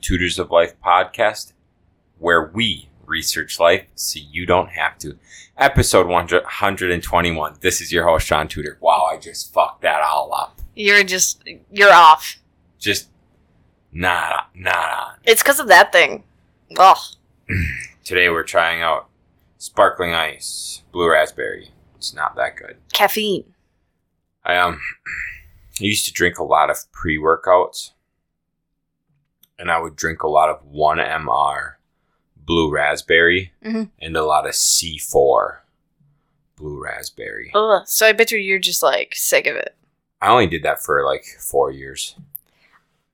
Tutors of Life podcast, where we research life so you don't have to. Episode 121. This is your host, Shaun Tudor. Wow, I just fucked that all up. You're just you're off. Just not, not on. It's because of that thing. Ugh. Today we're trying out sparkling ice, blue raspberry. It's not that good. Caffeine. I um I used to drink a lot of pre workouts, and I would drink a lot of one MR blue raspberry Mhm. and a lot of C four blue raspberry. Ugh. So I bet you you're just like sick of it. I only did that for like four years.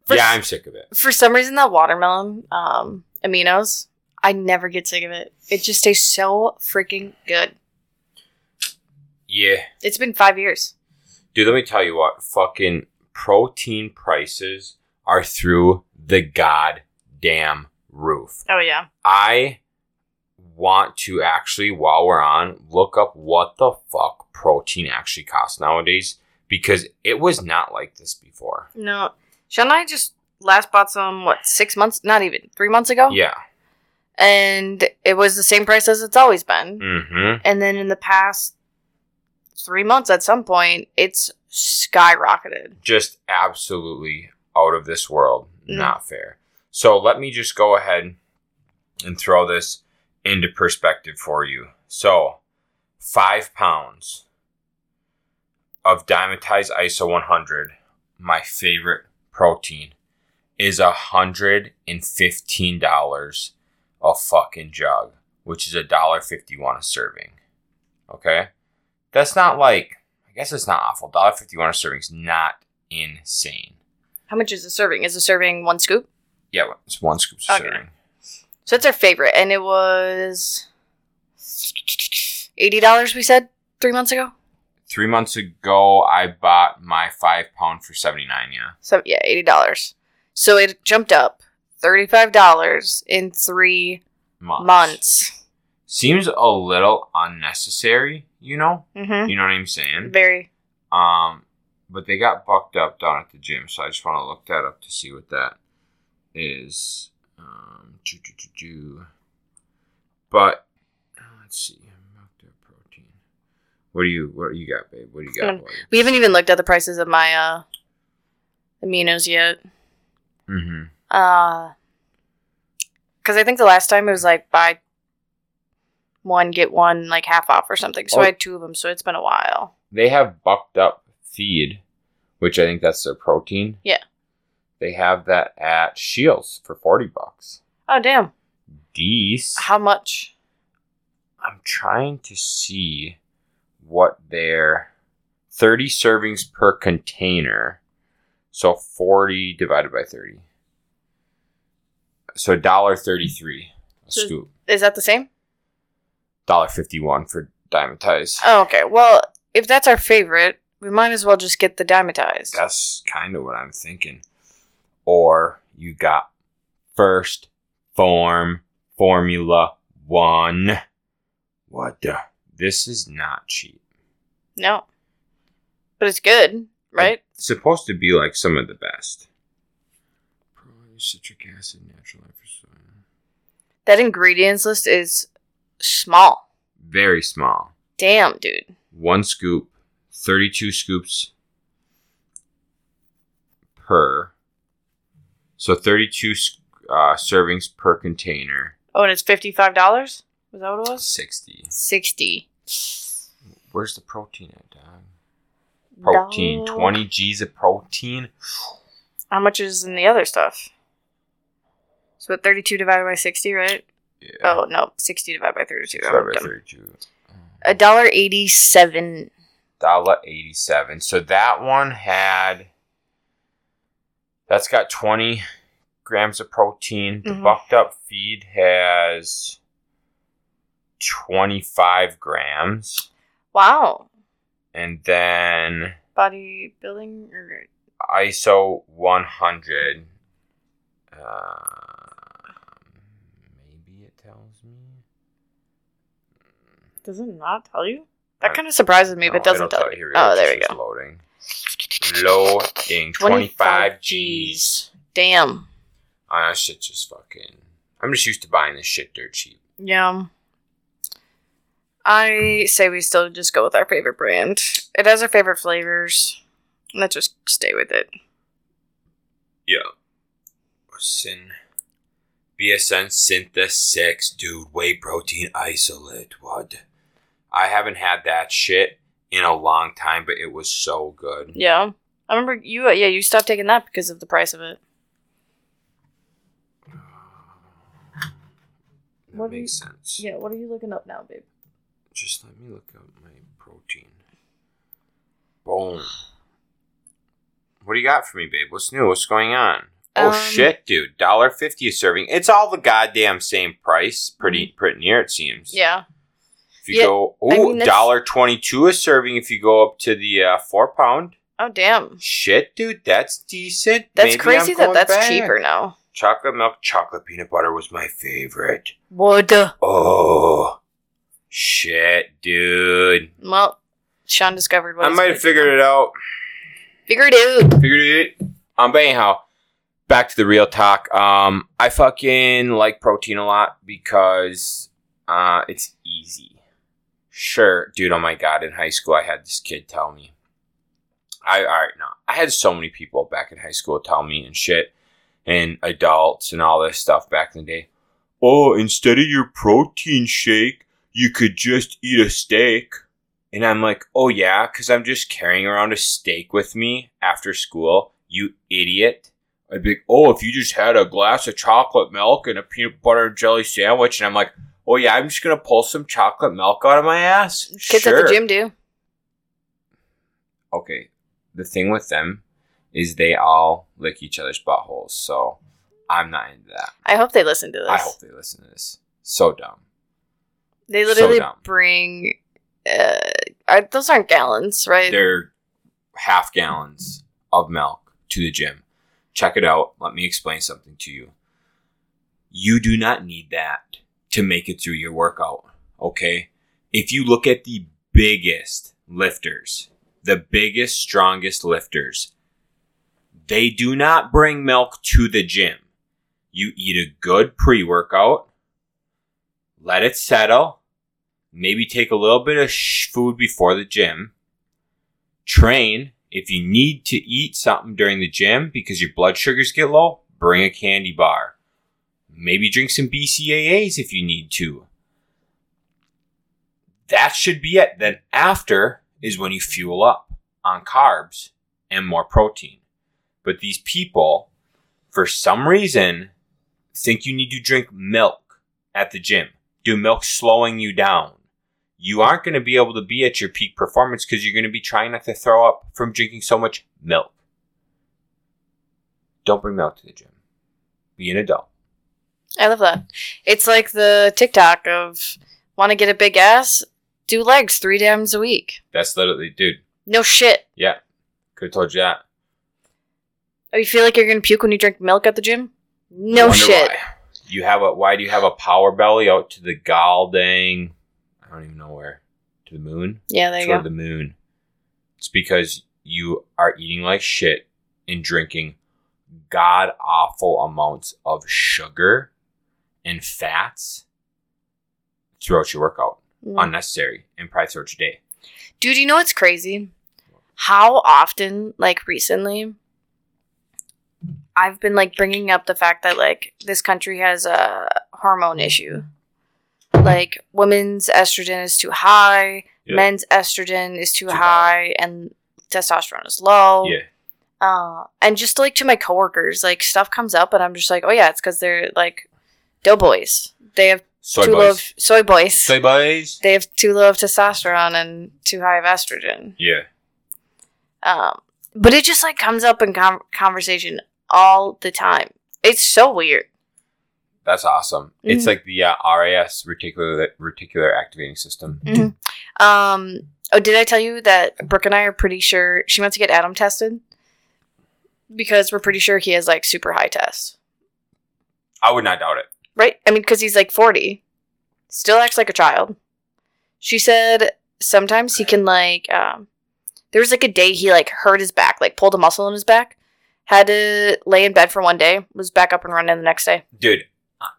For yeah, I'm sick of it. For some reason, that watermelon um, aminos, I never get sick of it. It just tastes so freaking good. Yeah, It's been five years. dude. Let me tell you what. Fucking protein prices are through the goddamn roof. Oh yeah. I want to actually, while we're on, look up what the fuck protein actually costs nowadays because it was not like this before. No, Shaun and I just last bought some what six months? Not even three months ago. Yeah. and it was the same price as it's always been. Mm-hmm. And then in the past three months, at some point, it's skyrocketed. Just absolutely out of this world. Mm. Not fair. So let me just go ahead and throw this into perspective for you. So, five pounds of Dymatized ISO 100, my favorite protein, is a hundred and fifteen dollars a fucking jug, which is a dollar fifty one a serving. Okay, that's not like I guess it's not awful. Dollar fifty one a serving is not insane. How much is a serving? Is a serving one scoop? Yeah, it's one scoop Okay. serving. So it's our favorite, and it was eighty dollars. We said three months ago. Three months ago, I bought my five pound for seventy nine. Yeah, So yeah, eighty dollars. So it jumped up thirty five dollars in three months. months. seems a little unnecessary. You know, Mm-hmm. you know what I'm saying. Very. Um, but they got bucked up down at the gym, so I just want to look that up to see what that is. Um, but uh, let's see, protein. What do you what do you got, babe? What do you got? Um, We haven't even looked at the prices of my uh aminos yet. Mm-hmm. Uh, because I think the last time it was like buy one get one like half off or something. So Oh. I had two of them. So it's been a while. They have bucked up feed, which I think that's their protein. Yeah. They have that at Shields for forty bucks. Oh damn! Dees. How much? I'm trying to see what their 30 servings per container. So 40 divided by 30. So $1.33 a So- scoop. Is that the same? $1.51 for Dymatize. Oh okay. Well, if that's our favorite, we might as well just get the Dymatized. That's kind of what I'm thinking. Or you got first form formula one. What the? This is not cheap. No, but it's good, right? It's supposed to be like some of the best. Citric acid, natural episode. That ingredients list is small. Very small. Damn, dude. One scoop, 32 scoops per. So 32 uh, servings per container. Oh, and it's fifty five dollars. Was that what it was? 60. Sixty. Where's the protein at, dog? Protein. Dog. 20 G's of protein. How much is in the other stuff? So what, 32 divided by 60, right? Yeah. Oh, no, 60 divided by 32. Divided by 32. A dollar eighty-seven. Dollar eighty seven. So that one had that's got twenty grams of protein. The Mhm. bucked up feed has twenty five grams, Wow. and then Bodybuilding? Or, ISO one hundred. Uh, maybe it tells me. does it not tell you? That kind of surprises me, but No, it doesn't tell you. Oh, there we go. Loading. Loading. 25 G's. Damn. Uh, that shit just fucking. I'm just used to buying this shit dirt cheap. Yeah. I say we still just go with our favorite brand. It has our favorite flavors. Let's just stay with it. Yeah. Sin. BSN Syntha-6, dude, whey protein isolate. What? I haven't had that shit in a long time, but it was so good. Yeah. I remember you, yeah, you stopped taking that because of the price of it. That What makes sense. Yeah, what are you looking up now, babe? Just let me look up my protein. Boom. What do you got for me, babe? What's new? What's going on? Oh Um, shit, dude! Dollar fifty a serving. It's all the goddamn same price. Pretty pretty near it seems. Yeah. If you Yeah, go, I ooh, mean, that's- dollar twenty two a serving. If you go up to the uh, four pound. Oh, damn. Shit, dude, that's decent. That's Maybe crazy that that's back. cheaper now. Chocolate milk, chocolate peanut butter was my favorite. What? Oh, shit, dude. Well, Shaun discovered what I might have figured it out. Figured it out. Figured it. Um, but anyhow, back to the real talk. Um, I fucking like protein a lot because uh, it's easy. Sure, dude. Oh my god! In high school, I had this kid tell me. I right no. I had so many people back in high school tell me and shit, and adults and all this stuff back in the day. Oh, instead of your protein shake, you could just eat a steak. And I'm like, oh yeah, because I'm just carrying around a steak with me after school. You idiot. I'd be like, oh, if you just had a glass of chocolate milk and a peanut butter and jelly sandwich, and I'm like, oh yeah, I'm just gonna pull some chocolate milk out of my ass. Kids sure. at the gym do. Okay, the thing with them is they all lick each other's buttholes, so I'm not into that. I hope they listen to this. I hope they listen to this. So dumb. They So literally dumb. bring. Uh, are, those aren't gallons, right? They're half gallons of milk to the gym. Check it out. Let me explain something to you. You do not need that to make it through your workout. Okay? If you look at the biggest lifters, the biggest, strongest lifters, they do not bring milk to the gym. You eat a good pre workout, let it settle, maybe take a little bit of sh- food before the gym, train. If you need to eat something during the gym because your blood sugars get low, bring a candy bar. Maybe drink some BCAAs if you need to. That should be it. Then after is when you fuel up on carbs and more protein. But these people, for some reason, think you need to drink milk at the gym. Do milk slowing you down? You aren't going to be able to be at your peak performance because you're going to be trying not to throw up from drinking so much milk. Don't bring milk to the gym. Be an adult. I love that. It's like the TikTok of want to get a big ass, do legs three times a week. That's literally, dude. No shit. Yeah, could have told you that. Oh, you feel like you're gonna puke when you drink milk at the gym? No shit. Why. You have a why do you have a power belly out to the gall dang? I don't even know where to the moon. Yeah, there you toward go. the moon. It's because you are eating like shit and drinking god awful amounts of sugar and fats throughout your workout. Mm. Unnecessary and probably throughout your day. Dude, you know what's crazy? How often, like recently, I've been like bringing up the fact that like this country has a hormone issue. Like women's estrogen is too high, Yeah. men's estrogen is too, Too high, and testosterone is low. Yeah. Uh, and just like to my coworkers, like stuff comes up, and I'm just like, oh yeah, it's because they're like doughboys. They have Soy too low of soy boys. Soy boys. they have too low of testosterone and too high of estrogen. Yeah. Um, but it just like comes up in com- conversation all the time. It's so weird. That's awesome. It's Mhm. like the uh, RAS reticular reticular activating system. Um, oh, did I tell you that Brooke and I are pretty sure she wants to get Adam tested because we're pretty sure he has like super high test, I would not doubt it. Right? I mean, because he's like forty, still acts like a child. She said sometimes he can like um, there was like a day he like hurt his back, like pulled a muscle in his back, Had to lay in bed for one day. Was back up and running the next day. Dude,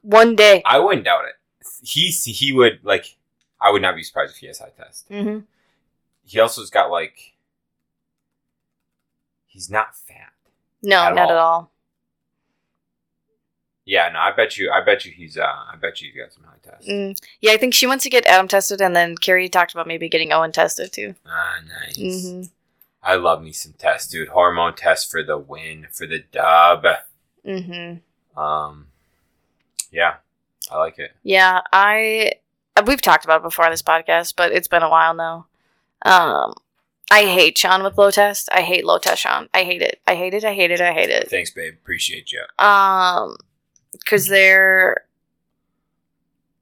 One day. I wouldn't doubt it. He's he would like. I would not be surprised if he has high test. Mm-hmm. He also's got like. He's not fat. No, At not all. at all. Yeah, no, I bet you. I bet you he's. Uh, I bet you he's got some high test. Mm. Yeah, I think she wants to get Adam tested, and then Carrie talked about maybe getting Owen tested too. Ah, nice. hmm I love me some tests, dude. Hormone test for the win, for the dub. hmm Um, yeah, I like it. Yeah, I we've talked about it before on this podcast, but it's been a while now. Um, I hate Shaun with low test. I hate low test Shaun. I hate it. I hate it. I hate it. I hate it. Thanks, babe. Appreciate you. Um, because there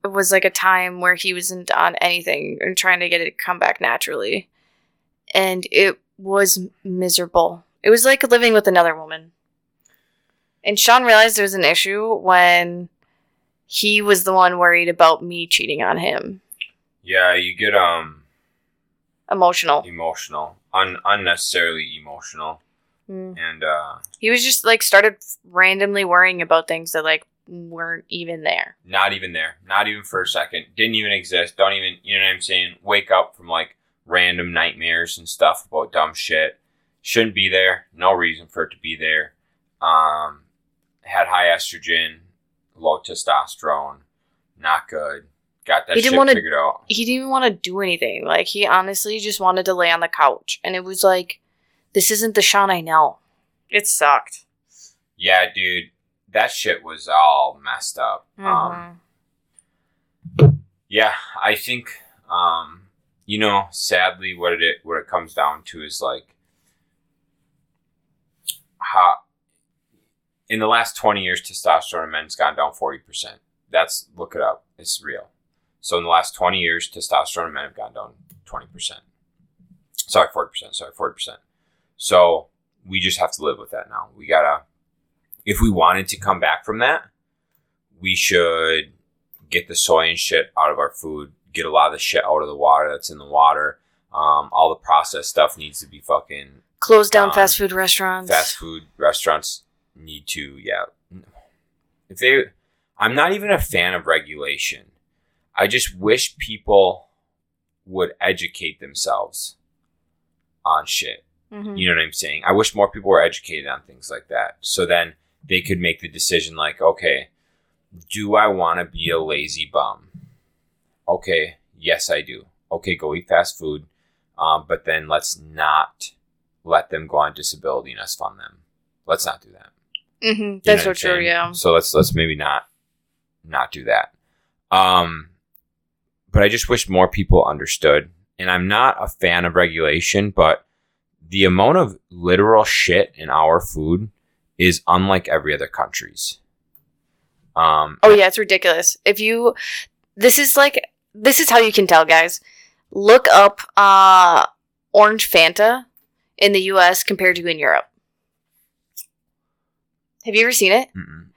was like a time where he wasn't on anything and trying to get it to come back naturally, and it was miserable. It was like living with another woman. And Shaun realized there was an issue when he was the one worried about me cheating on him. Yeah, you get um Emotional. emotional, un- unnecessarily emotional, Mm. and uh, He was just like started randomly worrying about things that like weren't even there. not even there, not even for a second, didn't even exist. Don't even, you know what I'm saying? Wake up from like random nightmares and stuff about dumb shit. Shouldn't be there. No reason for it to be there. Um, had high estrogen, low testosterone, not good. Got that He didn't shit wanna- figured out. he didn't even want to do anything. Like he honestly just wanted to lay on the couch, and it was like, this isn't the Shaun I know. It sucked. Yeah, dude, that shit was all messed up. Mm-hmm. Um, yeah, I think, um, you know, sadly, what it what it comes down to is like how in the last twenty years, testosterone in men's gone down forty percent. That's look it up. It's real. So in the last twenty years, testosterone in men have gone down twenty percent. Sorry, forty percent. Sorry, forty percent. So we just have to live with that now. We gotta, if we wanted to come back from that, we should get the soy and shit out of our food. Get a lot of the shit out of the water that's in the water. Um, all the processed stuff needs to be fucking Closed down Um, fast food restaurants. fast food restaurants need to yeah if they i'm not even a fan of regulation i just wish people would educate themselves on shit Mhm. you know what i'm saying i wish more people were educated on things like that so then they could make the decision like okay do i want to be a lazy bum okay yes i do okay go eat fast food um, but then let's not let them go on disability and us fund them let's not do that Mhm. That's so true. Yeah. So let's let's maybe not not do that. Um but I just wish more people understood. And I'm not a fan of regulation, but the amount of literal shit in our food is unlike every other country's. Um Oh yeah, it's ridiculous. If you, this is like this is how you can tell, guys. Look up uh orange Fanta in the U.S. compared to in Europe. Have you ever seen it? mm-mm.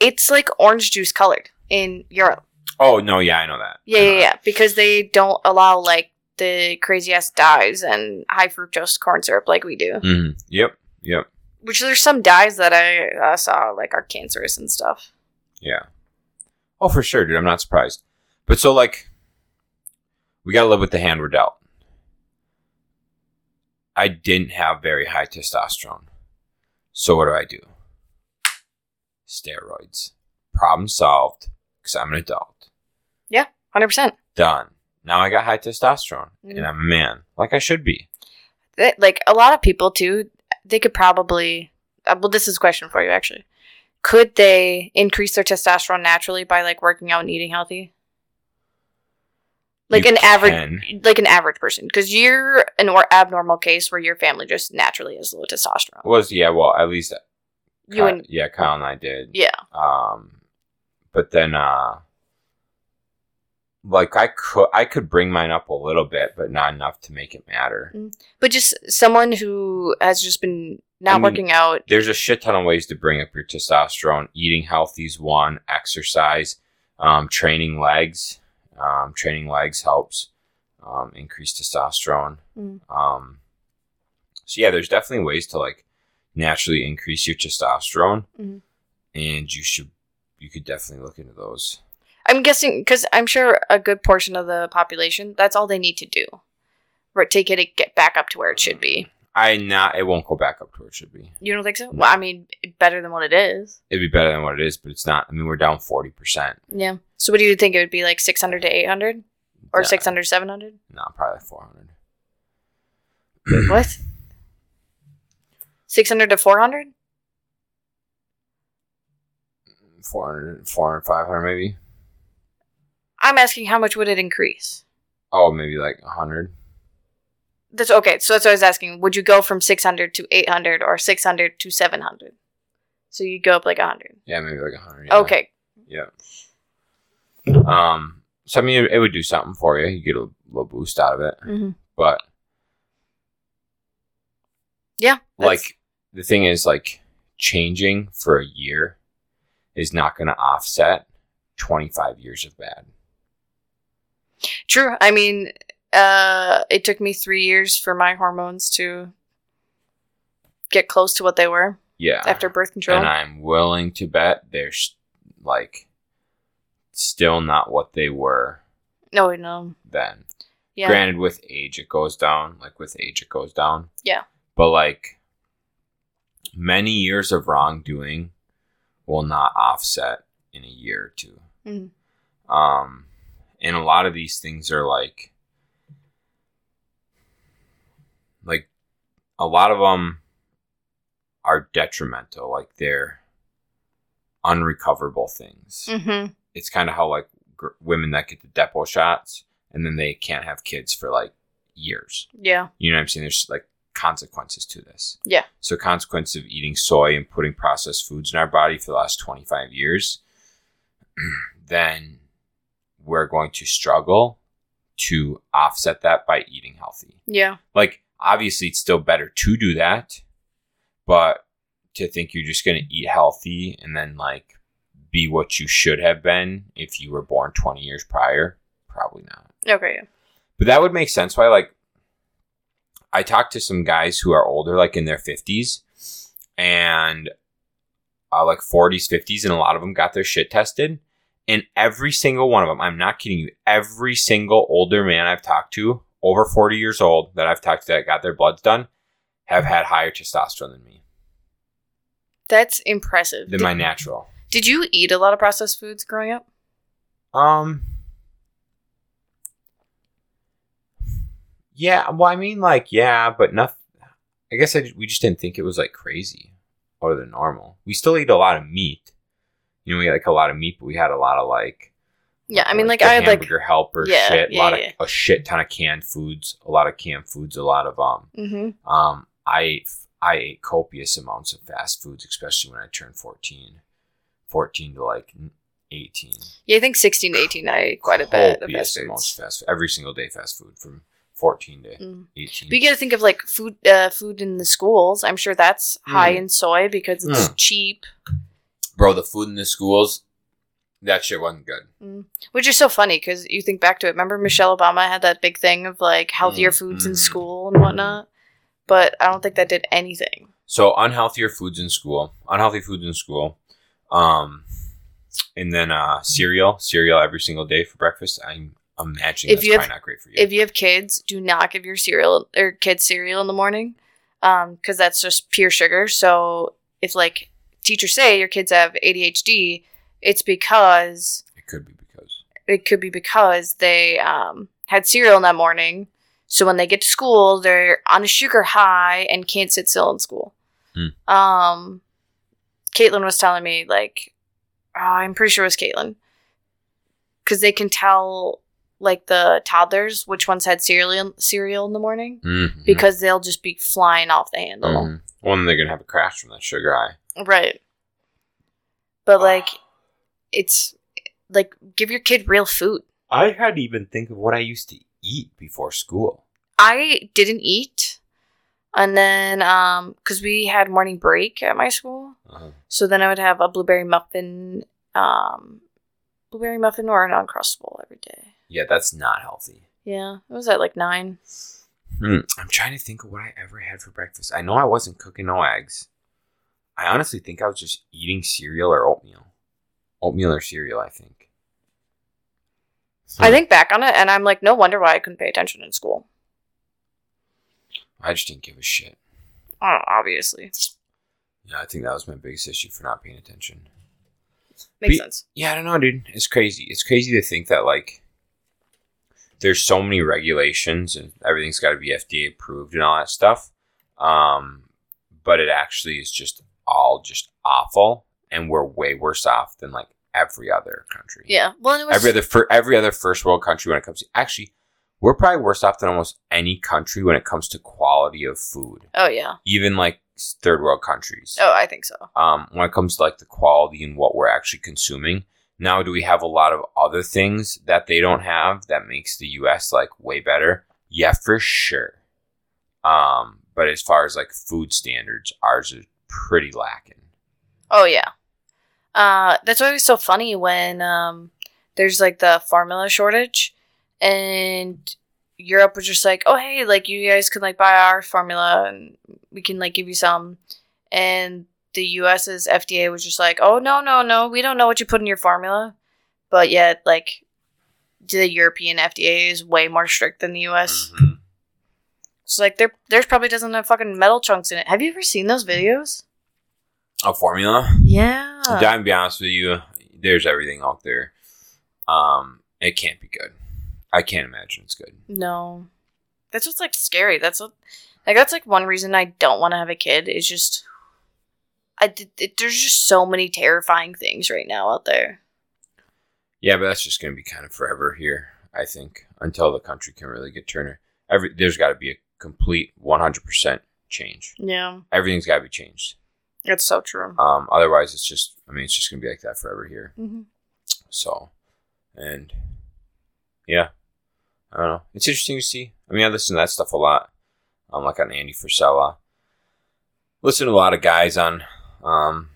It's like orange juice colored in Europe. Oh no, yeah, I know that. Yeah, know yeah, yeah. Because they don't allow like the crazy ass dyes and high fructose corn syrup like we do. Mhm. Yep, yep. Which there's some dyes that I uh, saw like are cancerous and stuff. Yeah. Oh, for sure, dude. I'm not surprised. But so, like, we got to live with the hand we're dealt. I didn't have very high testosterone. So, what do I do? Steroids. Problem solved because I'm an adult. Yeah, Hundred percent. Done. Now I got high testosterone Mm. and I'm a man, like I should be. Like a lot of people too, they could probably. Uh, well, this is a question for you actually. Could they increase their testosterone naturally by like working out and eating healthy? Like You an average, like an average person, because you're an or abnormal case where your family just naturally has low testosterone. Was, yeah, well, at least, You Kyle- and yeah, Kyle and I did. yeah, Um, but then, uh, like I could, I could bring mine up a little bit, but not enough to make it matter. but just someone who has just been not I mean- working out. There's a shit ton of ways to bring up your testosterone. Eating healthy is one. Exercise, um, training legs, um, training legs helps um, increase testosterone. Mm. Um, so yeah, there's definitely ways to like naturally increase your testosterone, Mhm. and you should you could definitely look into those. I'm guessing because I'm sure a good portion of the population that's all they need to do, right? Take it get back up to where it should be. I not it won't go back up to where it should be. You don't think so? Well, I mean, better than what it is. It'd be better than what it is, but it's not. I mean, we're down forty percent. Yeah. So what do you think it would be like 600 to 800 or Yeah. 600 700? No, probably four hundred. What? 600 to 400? 400, 400, 500 maybe. I'm asking how much would it increase? Oh, maybe like hundred. That's okay. So that's what I was asking. Would you go from 600 to 800 or 600 to 700? So you go up like 100. Yeah, maybe like hundred. Okay. Yeah. Um. So I mean, it, it would do something for you. You get a little boost out of it, hmm but Yeah. like the thing is, like changing for a year is not going to offset twenty five years of bad. True. I mean, uh, it took me three years for my hormones to get close to what they were Yeah. after birth control. and I'm willing to bet they're like still not what they were no, no. then. Yeah. Granted, with age it goes down. Like with age it goes down. Yeah. But like many years of wrongdoing will not offset in a year or two. Mhm. Um, and a lot of these things are like, like a lot of them are detrimental. Like they're unrecoverable things. Mm-hmm. It's kind of how like gr- women that get the Depo shots and then they can't have kids for like years. Yeah. You know what I'm saying? There's like consequences to this. Yeah. So consequence of eating soy and putting processed foods in our body for the last 25 years, then we're going to struggle to offset that by eating healthy. Yeah. Like obviously it's still better to do that, but to think you're just going to eat healthy and then like be what you should have been if you were born 20 years prior, probably not. Okay. Yeah. But that would make sense why like I talked to some guys who are older, like in their fifties, and uh, like forties, fifties, and a lot of them got their shit tested. And every single one of them, I'm not kidding you, every single older man I've talked to, over 40 years old, that I've talked to that got their bloods done, have had higher testosterone than me, That's impressive. than did, my natural. did you eat a lot of processed foods growing up? Um. Yeah, well, I mean, like, yeah, but nothing. I guess I, we just didn't think it was like crazy or the normal. We still eat a lot of meat. You know, we had like a lot of meat, but we had a lot of like. Yeah. I mean, like the I had like. your helper Yeah, shit. a lot yeah. of a shit ton of canned foods. A lot of canned foods. A lot of um Mm-hmm. um. I I ate copious amounts of fast foods, especially when I turned fourteen. Fourteen to like eighteen. Yeah, I think 16 to 18. I ate quite a bit of fast amounts of fast food. Every single day, fast food from 14 to Mm. 18. But you got to think of like food, uh, food in the schools. I'm sure that's high Mm. in soy because it's Mm. cheap. Bro, the food in the schools, that shit wasn't good. Which is so funny because you think back to it. Remember Michelle Obama had that big thing of like healthier Mm, foods in mm. school and whatnot, but I don't think that did anything. So unhealthier foods in school, unhealthy foods in school, um, and then uh, cereal, cereal every single day for breakfast. I'm imagining If that's you have- not great for you. If you have kids, do not give your cereal or kids cereal in the morning, because that's just pure sugar. So if like teachers say your kids have ADHD, it's because it could be because it could be because they um, had cereal in that morning. So when they get to school, they're on a sugar high and can't sit still in school. Hmm. Um, Caitlin was telling me like, oh, I'm pretty sure it was Caitlin, because they can tell like the toddlers which ones had cereal cereal in the morning Mhm. because they'll just be flying off the handle. Mhm. Well, then they're gonna have a crash from that sugar high. Right. But like, it's like give your kid real food. I had to even think of what I used to eat before school. I didn't eat. And then, um, because we had morning break at my school, Uh-huh. so then I would have a blueberry muffin, um, blueberry muffin or an uncrustable every day. Yeah, that's not healthy. Yeah, it was at like nine. Hmm. I'm trying to think of what I ever had for breakfast. I know I wasn't cooking no eggs. I honestly think I was just eating cereal or oatmeal. Oatmeal or cereal, I think. I think back on it, and I'm like, no wonder why I couldn't pay attention in school. I just didn't give a shit. Oh, obviously, Yeah, I think that was my biggest issue for not paying attention. makes Be- sense. Yeah, I don't know, dude. It's crazy. It's crazy to think that like there's so many regulations and everything's got to be FDA approved and all that stuff. Um, but it actually is just all just awful, and we're way worse off than like every other country. Yeah. Well, every other fir- every other first world country when it comes to actually, we're probably worse off than almost any country when it comes to quality of food. Oh yeah. Even like third world countries Oh, I think so. um, when it comes to like the quality and what we're actually consuming. Now, do we have a lot of other things that they don't have that makes the U.S. like way better? Yeah, for sure. Um, but as far as like food standards, ours is pretty lacking. Oh yeah. Uh, that's why it was so funny when um, there's like the formula shortage, and Europe was just like, "Oh hey, like you guys can like buy our formula, and we can like give you some," and the U.S.'s FDA was just like, "Oh no, no, no, we don't know what you put in your formula," but yet like the European FDA is way more strict than the U.S. Mhm. It's like there, there's probably doesn't have fucking metal chunks in it. Have you ever seen those videos? A formula. Yeah. To be honest with you, there's everything out there. Um, it can't be good. I can't imagine it's good. No. That's what's like scary. That's what like that's like one reason I don't want to have a kid is just I did it, there's just so many terrifying things right now out there. Yeah, but that's just going to be kind of forever here, I think, until the country can really get Turner. Every there's got to be a complete 100% change. Yeah. Everything's got to be changed. That's so true. Um, otherwise, it's just, I mean, it's just going to be like that forever here. hmm So, and yeah, I don't know. It's interesting to see. I mean, I listen to that stuff a lot. Um, like on Andy Frisella. Listen to a lot of guys on um,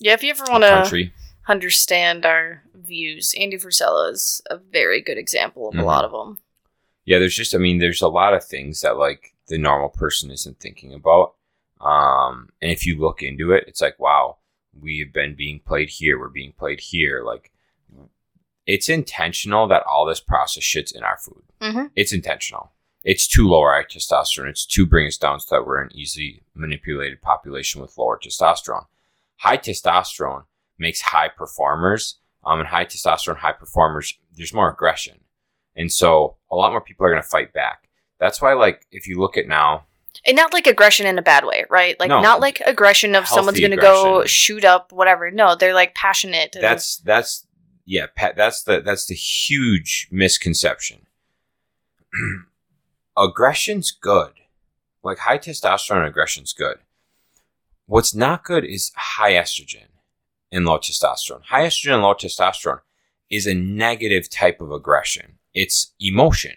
Yeah, if you ever want to understand our views, Andy Frisella is a very good example of Mhm. a lot of them. Yeah, there's just, I mean, there's a lot of things that like the normal person isn't thinking about. Um, and if you look into it, it's like, wow, we have been being played here. We're being played here. Like, it's intentional that all this processed shit's in our food. Mm-hmm. It's intentional. It's to lower our testosterone. It's to bring us down so that we're an easily manipulated population with lower testosterone. High testosterone makes high performers. Um, and high testosterone, high performers, there's more aggression. And so a lot more people are going to fight back. That's why, like, if you look at now, And not like aggression in a bad way, right? Like No. not like aggression of someone's gonna go shoot up, whatever. No, they're like passionate. that's that's yeah, that's the that's the huge misconception. Aggression's good. Like high testosterone aggression's good. What's not good is high estrogen and low testosterone. High estrogen and low testosterone is a negative type of aggression. It's emotion.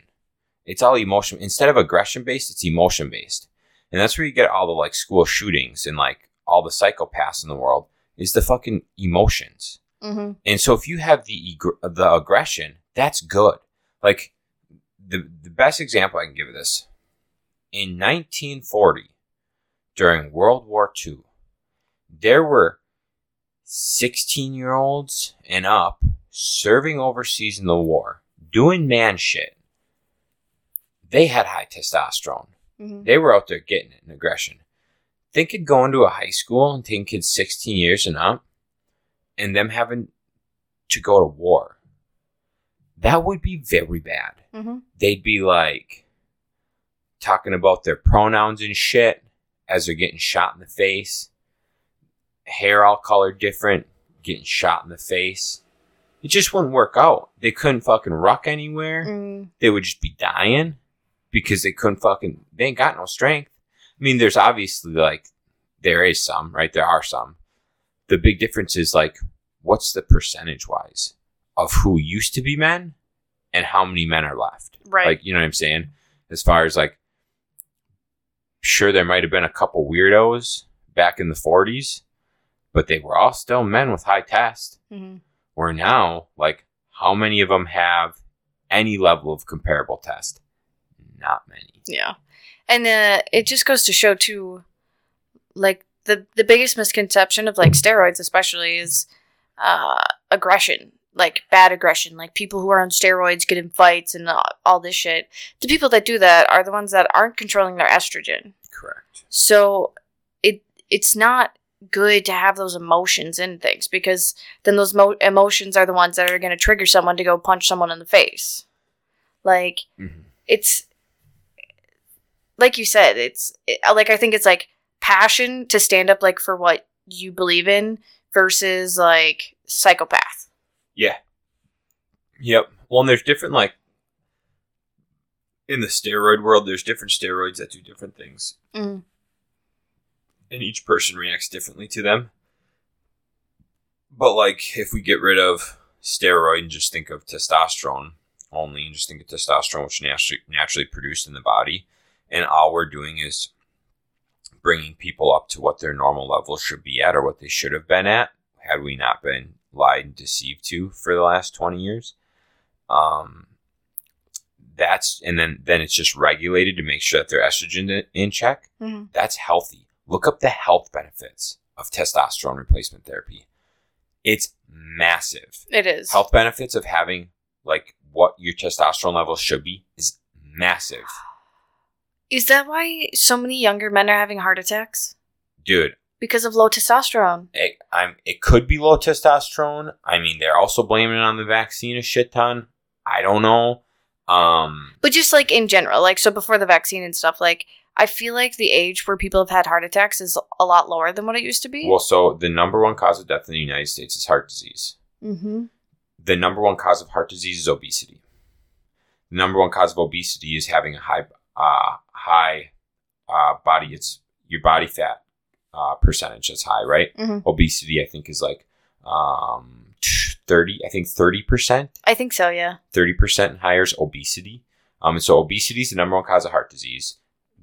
It's all emotion. Instead of aggression based, it's emotion based. And that's where you get all the like school shootings and like all the psychopaths in the world is the fucking emotions. Mhm. And so if you have the eg- the aggression, that's good. Like the the best example I can give of this in 1940 during World War II, there were 16 year olds and up serving overseas in the war, doing man shit. They had high testosterone. Mhm. They were out there getting it in aggression. Think of going to a high school and taking kids 16 years and up and them having to go to war. That would be very bad. Mhm. They'd be like talking about their pronouns and shit as they're getting shot in the face. Hair all colored different, getting shot in the face. It just wouldn't work out. They couldn't fucking ruck anywhere Mm. they would just be dying because they couldn't fucking they ain't got no strength. I mean, there's obviously like there is some, right? There are some. The big difference is like what's the percentage wise of who used to be men and how many men are left. Right. Like, you know what I'm saying? As far as like sure there might have been a couple weirdos back in the 40s, but they were all still men with high test Mhm. Where now, like, how many of them have any level of comparable test? Not many. Yeah. And uh, it just goes to show, too, like, the the biggest misconception of like steroids, especially, is uh, aggression, like bad aggression. Like people who are on steroids get in fights and all, all this shit. The people that do that are the ones that aren't controlling their estrogen. Correct. So it it's not good to have those emotions in things because then those mo- emotions are the ones that are going to trigger someone to go punch someone in the face. Like Mhm. it's like you said, it's it, like I think it's like passion to stand up like for what you believe in versus like psychopath. Yeah. Yep. Well, and there's different like in the steroid world. There's different steroids that do different things, Mm. And each person reacts differently to them. But like, if we get rid of steroid and just think of testosterone only, and just think of testosterone, which naturally naturally produced in the body, and all we're doing is bringing people up to what their normal level should be at or what they should have been at had we not been lied and deceived to for the last 20 years um that's and then then it's just regulated to make sure that their estrogen in- in check Mhm. that's healthy look up the health benefits of testosterone replacement therapy it's massive It is. health benefits of having like what your testosterone level should be is massive Is that why so many younger men are having heart attacks? dude Because of low testosterone. it, I'm, it could be low testosterone. I mean, they're also blaming it on the vaccine a shit ton. I don't know. Um, But just like in general, like so before the vaccine and stuff, like I feel like the age where people have had heart attacks is a lot lower than what it used to be. well, so the number one cause of death in the United States is heart disease. mm-hmm. The number one cause of heart disease is obesity. The number one cause of obesity is having a high, uh, high, uh, body. It's your body fat, uh, percentage that's high, right? Mhm. Obesity, I think, is like, um, 30, I think 30%. I think so, yeah. 30% higher is obesity. Um, and so obesity is the number one cause of heart disease.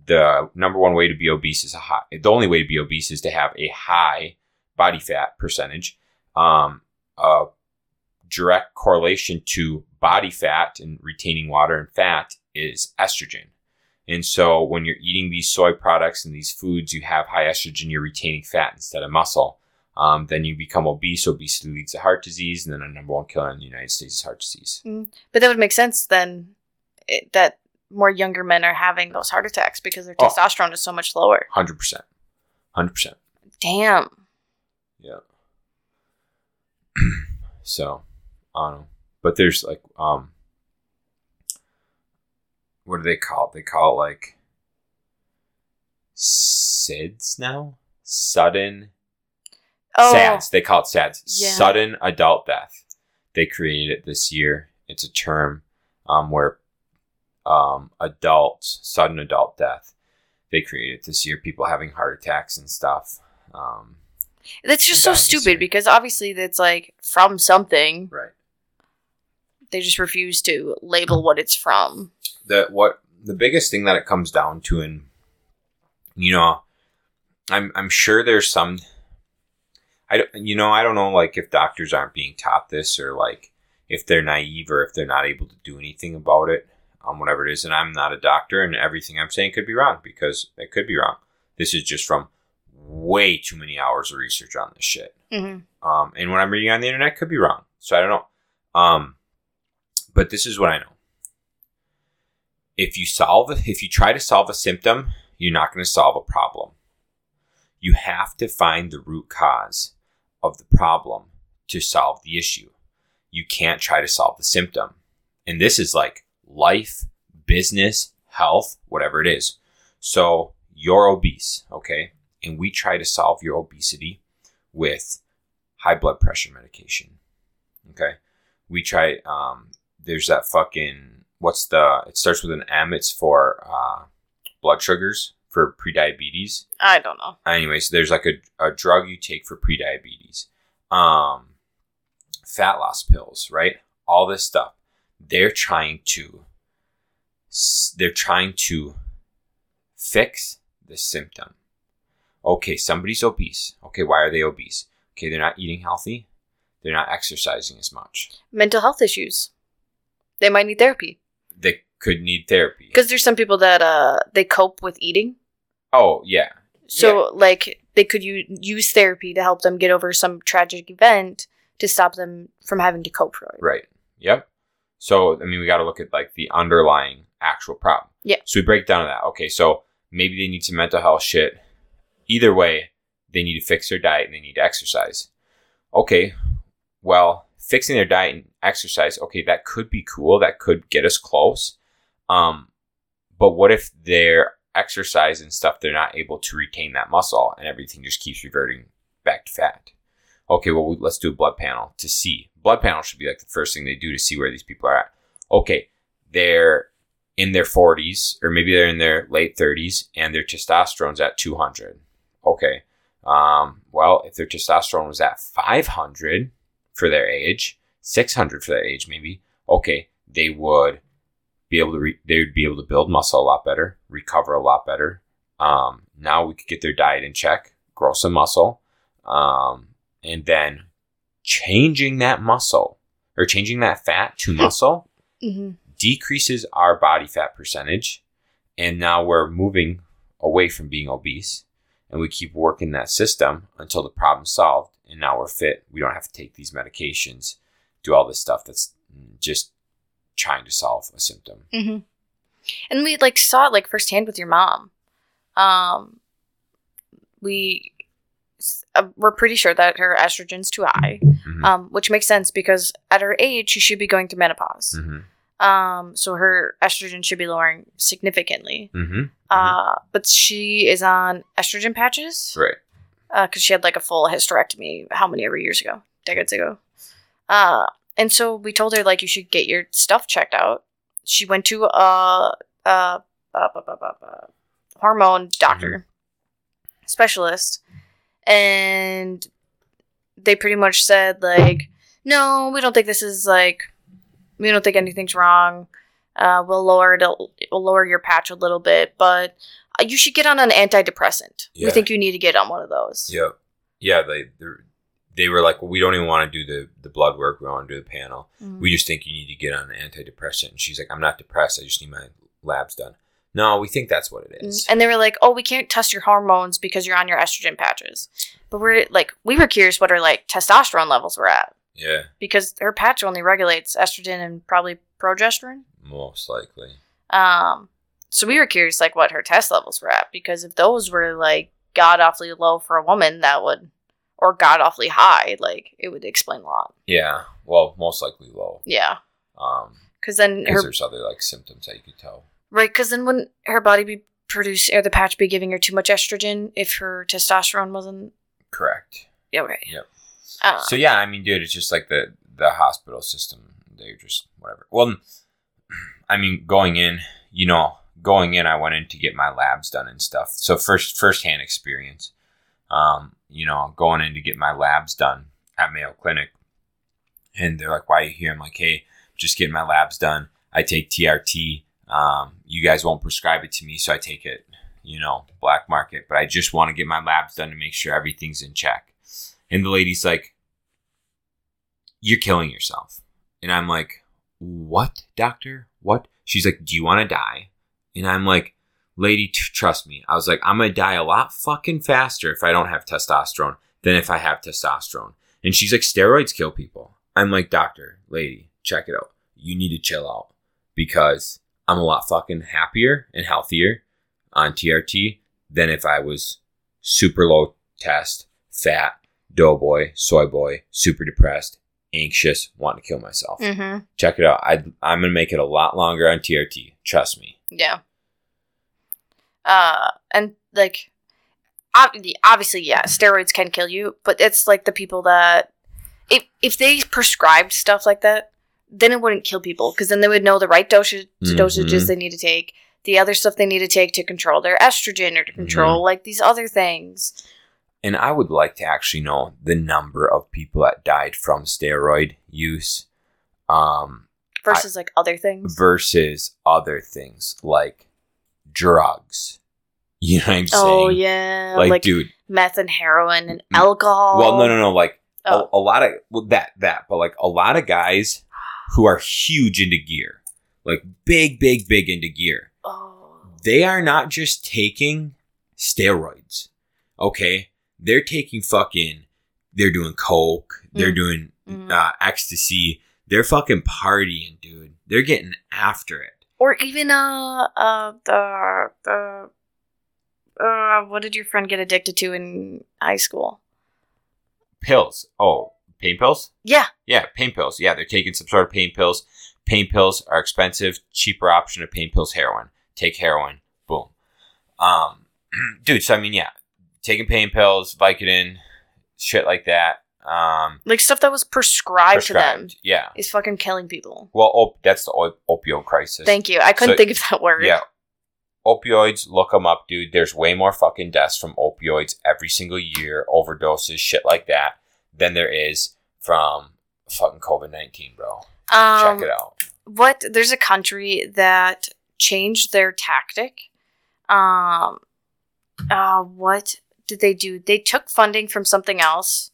The number one way to be obese is a high. The only way to be obese is to have a high body fat percentage. Um, a direct correlation to body fat and retaining water and fat is estrogen. And so when you're eating these soy products and these foods, you have high estrogen, you're retaining fat instead of muscle. Um, then you become obese. Obesity leads to heart disease, and then the number one killer in the United States is heart disease. But that would make sense then it, that more younger men are having those heart attacks because their Oh. testosterone is so much lower. Hundred percent, hundred percent. Damn. Yeah. so, I don't know, but there's like, um, what do they call it? They call it like SIDS now. Sudden Oh, SADS. They call it SADS. Yeah. Sudden adult death. They created it this year. It's a term um, where um, adults, sudden adult death, they created this year. People having heart attacks and stuff. Um, that's just so Dying this year. stupid because obviously that's like from something. right. They just refuse to label what it's from. the what the biggest thing that it comes down to and you know i'm i'm sure there's some i don't you know i don't know like if doctors aren't being taught this or like if they're naive or if they're not able to do anything about it um whatever it is and i'm not a doctor and everything i'm saying could be wrong because it could be wrong this is just from way too many hours of research on this shit Mm-hmm. um, and what I'm reading on the internet could be wrong. So I don't know. Um, but this is what I know. If you solve, if you try to solve a symptom, you're not going to solve a problem. You have to find the root cause of the problem to solve the issue. You can't try to solve the symptom. And this is like life, business, health, whatever it is. So you're obese, okay? And we try to solve your obesity with high blood pressure medication. Okay. We try um there's that fucking what's the it starts with an M, it's for uh blood sugars for prediabetes. I don't know. Anyways, there's like a, a drug you take for prediabetes. Um fat loss pills, right? All this stuff. They're trying to they're trying to fix the symptom. Okay, somebody's obese. Okay, why are they obese? Okay, they're not eating healthy. They're not exercising as much. Mental health issues. They might need therapy They could need therapy. because there's some people that uh they cope with eating. Oh, yeah. So like they could u- use therapy to help them get over some tragic event to stop them from having to cope for it. Right. Yep. So I mean, we got to look at like the underlying actual problem. Yeah. So we break down that. Okay, so maybe they need some mental health shit. Either way, they need to fix their diet and they need to exercise. Okay, well, fixing their diet and exercise, okay, that could be cool. That could get us close. Um, but what if their exercise and stuff, they're not able to retain that muscle and everything just keeps reverting back to fat? Okay, well, let's do a blood panel to see. Blood panel should be like the first thing they do to see where these people are at. Okay, they're in their 40s or maybe they're in their late 30s and their testosterone's at 200. Okay. Um, well, if their testosterone was at 500 for their age, 600 for their age maybe, okay, they would be able to re- they would be able to build muscle a lot better, recover a lot better. Um, now we could get their diet in check, grow some muscle, um, and then changing that muscle or changing that fat to muscle hmm decreases our body fat percentage. And now we're moving away from being obese and we keep working that system until the problem's solved. And now we're fit. We don't have to take these medications do all this stuff that's just trying to solve a symptom. Hmm And we like saw it like firsthand with your mom. Um, we uh, we're pretty sure that her estrogen's too high, Mhm. um, which makes sense because at her age she should be going through menopause. Mhm. Um, so her estrogen should be lowering significantly. Mhm. Uh, but she is on estrogen patches right because she had like a full hysterectomy how many ever years ago, decades ago. Uh, and so we told her like you should get your stuff checked out. She went to a, a, a, a, a, a- a hormone doctor specialist, and they pretty much said like, no, we don't think this is like, we don't think anything's wrong. Uh, we'll lower it. We'll lower your patch a little bit, but uh, you should get on an antidepressant. Yeah. We think you need to get on one of those. Yeah, Yeah, they they're- were like, well, we don't even want to do the the blood work. We want to do the panel. Mhm. We just think you need to get on an antidepressant. And she's like, I'm not depressed. I just need my labs done. No, we think that's what it is. And they were like, "Oh, we can't test your hormones because you're on your estrogen patches." But we're like, we were curious what her like testosterone levels were at yeah, because her patch only regulates estrogen and probably progesterone. most likely. Um, so we were curious like what her test levels were at because if those were like god awfully low for a woman, that would, or god awfully high, like it would explain a lot. Yeah. Well, most likely low. Yeah, Um, because then her there's other like symptoms that you could tell. Right because then wouldn't her body be producing or the patch be giving her too much estrogen if her testosterone wasn't Correct. yeah, okay. Yep. Uh, So yeah, I mean, dude, it's just like the the hospital system. They're just whatever. Well, I mean, going in, you know, going in, I went in to get my labs done and stuff. So first firsthand experience. Um, you know, going in to get my labs done at Mayo Clinic, and they're like, "Why are you here?" I'm like, "Hey, just getting my labs done. I take TRT. Um, you guys won't prescribe it to me, so I take it." You know, black market, but I just want to get my labs done to make sure everything's in check. And the lady's like, You're killing yourself. And I'm like, What, doctor? What? She's like, Do you want to die? And I'm like, Lady, t- trust me. I was like, I'm going to die a lot fucking faster if I don't have testosterone than if I have testosterone. And she's like, Steroids kill people. I'm like, Doctor, lady, check it out. You need to chill out because I'm a lot fucking happier and healthier on TRT than if I was super low test, fat, doughboy, soy boy, super depressed, anxious, wanting to kill myself. mm-hmm. Check it out. I, I'm going to make it a lot longer on TRT. Trust me. Yeah. Uh, and like, ob- obviously, yeah, steroids can kill you, but it's like the people that, if if they prescribed stuff like that, then it wouldn't kill people because then they would know the right dosage dosages they need to take, the other stuff they need to take to control their estrogen or to control like these other things. And I would like to actually know the number of people that died from steroid use um, Versus like other things. versus other things like drugs. You know what I'm saying? Oh yeah, Like, like, dude. meth and heroin and alcohol. Well, no, no, no. Like, Oh. a, a lot of well that that but like a lot of guys who are huge into gear like big big big into gear Oh. they are not just taking steroids okay they're taking fucking, they're doing coke, they're Mm. doing Mhm. uh, ecstasy, they're fucking partying, dude. They're getting after it. or even uh uh the the uh what did your friend get addicted to in high school? Pills. Oh, pain pills. Yeah, Yeah, pain pills. Yeah, they're taking some sort of pain pills. Pain pills are expensive. Cheaper option of pain pills, heroin. Take heroin. Boom. Um, dude. So I mean, yeah, taking pain pills, Vicodin, shit like that. Um, like stuff that was prescribed, to them. Yeah. is fucking killing people. Well, op- that's the op- opioid crisis. Thank you. I couldn't So- think of that word. Yeah. Opioids, look them up, dude. There's way more fucking deaths from opioids every single year, overdoses, shit like that, than there is from fucking COVID 19, bro. Um, Check it out. what there's a country that changed their tactic um uh what did they do they took funding from something else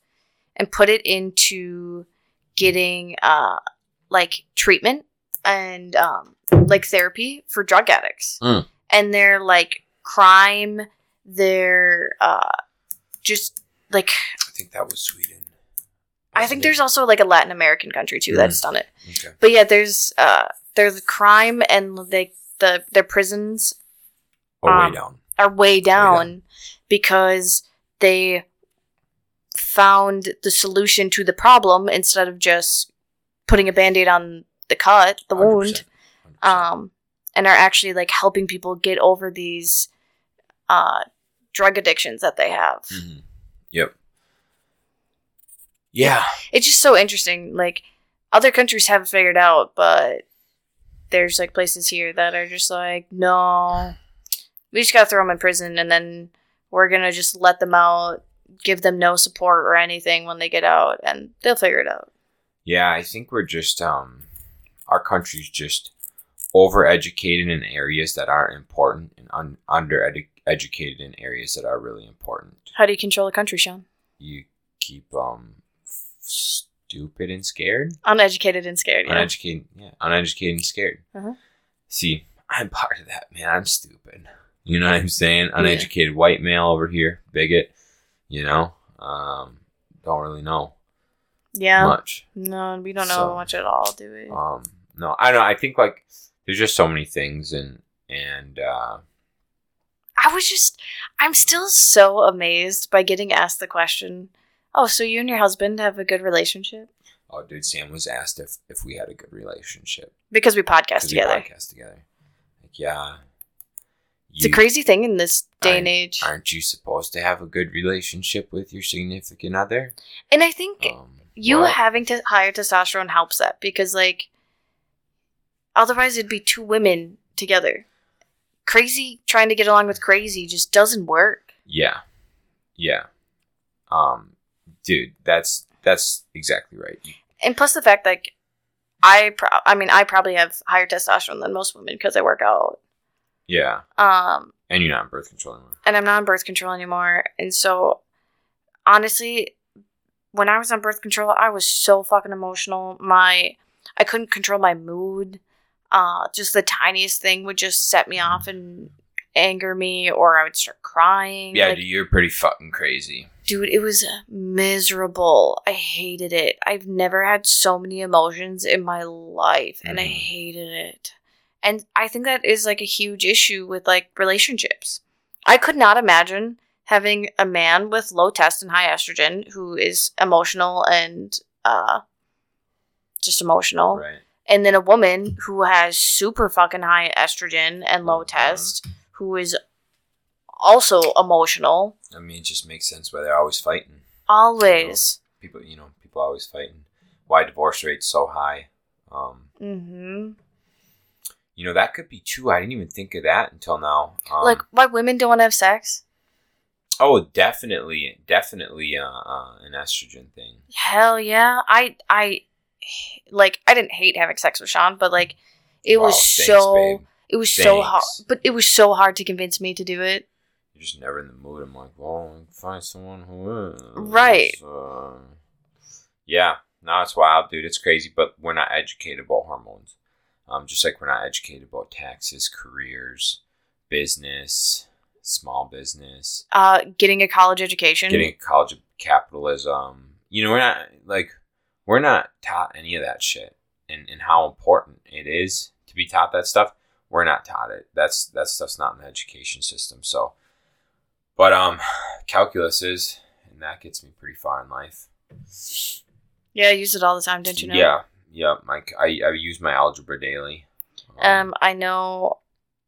and put it into getting uh like treatment and um like therapy for drug addicts Mm. and their like crime their uh just like I think that was Sweden. I think there's also like a latin american country too Mm. that's done it Okay. but yeah, there's uh there's crime and like the their prisons way Um, down. are way down down. because they found the solution to the problem instead of just putting a band-aid on the cut, the wound. 100%. 100%. Um and are actually like helping people get over these uh drug addictions that they have. Mhm. Yep. Yeah. It's just so interesting. Like other countries have figured out, but there's like places here that are just like, no, we just gotta throw them in prison, and then we're gonna just let them out, give them no support or anything when they get out, and they'll figure it out. Yeah, I think we're just um our country's just overeducated in areas that aren't important and un- under educated in areas that are really important. How do you control a country, Shaun? You keep um stupid and scared, Uneducated and scared. Yeah. uneducated, yeah, uneducated and scared. Uh-huh. See, I'm part of that, man. I'm stupid. You know what I'm saying? Uneducated white male over here, bigot. You know, um, don't really know yeah. much. No, we don't know So, much at all, do we? um no i don't know i think like there's just so many things and and uh I was just, I'm still so amazed by getting asked the question. Oh, so you and your husband have a good relationship oh dude sam was asked if if we had a good relationship because we podcast 'Cause we together. podcast together like yeah It's a crazy thing in this day and age. aren't you supposed to have a good relationship with your significant other And I think um you what? having to higher testosterone helps that because, like, otherwise it'd be two women together. Crazy trying to get along with crazy just doesn't work. yeah yeah um dude that's that's exactly right And plus the fact, like, I, pro- I mean, I probably have higher testosterone than most women because I work out. yeah Um, and you're not on birth control anymore and I'm not on birth control anymore. And so, honestly, when I was on birth control, I was so fucking emotional. My, I couldn't control my mood. Uh, just the tiniest thing would just set me off and anger me, or I would start crying. yeah Like, dude you're pretty fucking crazy dude, it was miserable. I hated it. I've never had so many emotions in my life, and I Mhm. hated it. And I think that is like a huge issue with like relationships. I could not imagine having a man with low test and high estrogen who is emotional and uh just emotional right and then a woman who has super fucking high estrogen and low Mhm. test who is also emotional I mean, it just makes sense why they're always fighting. always People, you know, people always fighting. Why divorce rate's so high? Um, hmm you know, that could be too. I didn't even think of that until now. Um, like why women don't want to have sex oh, definitely, definitely, uh, uh, an estrogen thing. hell yeah i i like i didn't hate having sex with Shaun but like it Wow, was thanks, so babe. it was so hard but it was so hard to convince me to do it You're just never in the mood. I'm like, well, find someone who is. Right. Uh, yeah, no, it's wild, dude. It's crazy, but we're not educated about hormones. Um, just like we're not educated about taxes, careers, business, small business, Uh, getting a college education. getting a college of capitalism. You know, we're not like we're not taught any of that shit and, and how important it is to be taught that stuff. We're not taught it. That's that stuff's not in the education system. So but um calculus is and that gets me pretty far in life. yeah, I use it all the time. Didn't you know? Yeah. Yeah. My I, I use my algebra daily. Um, I know.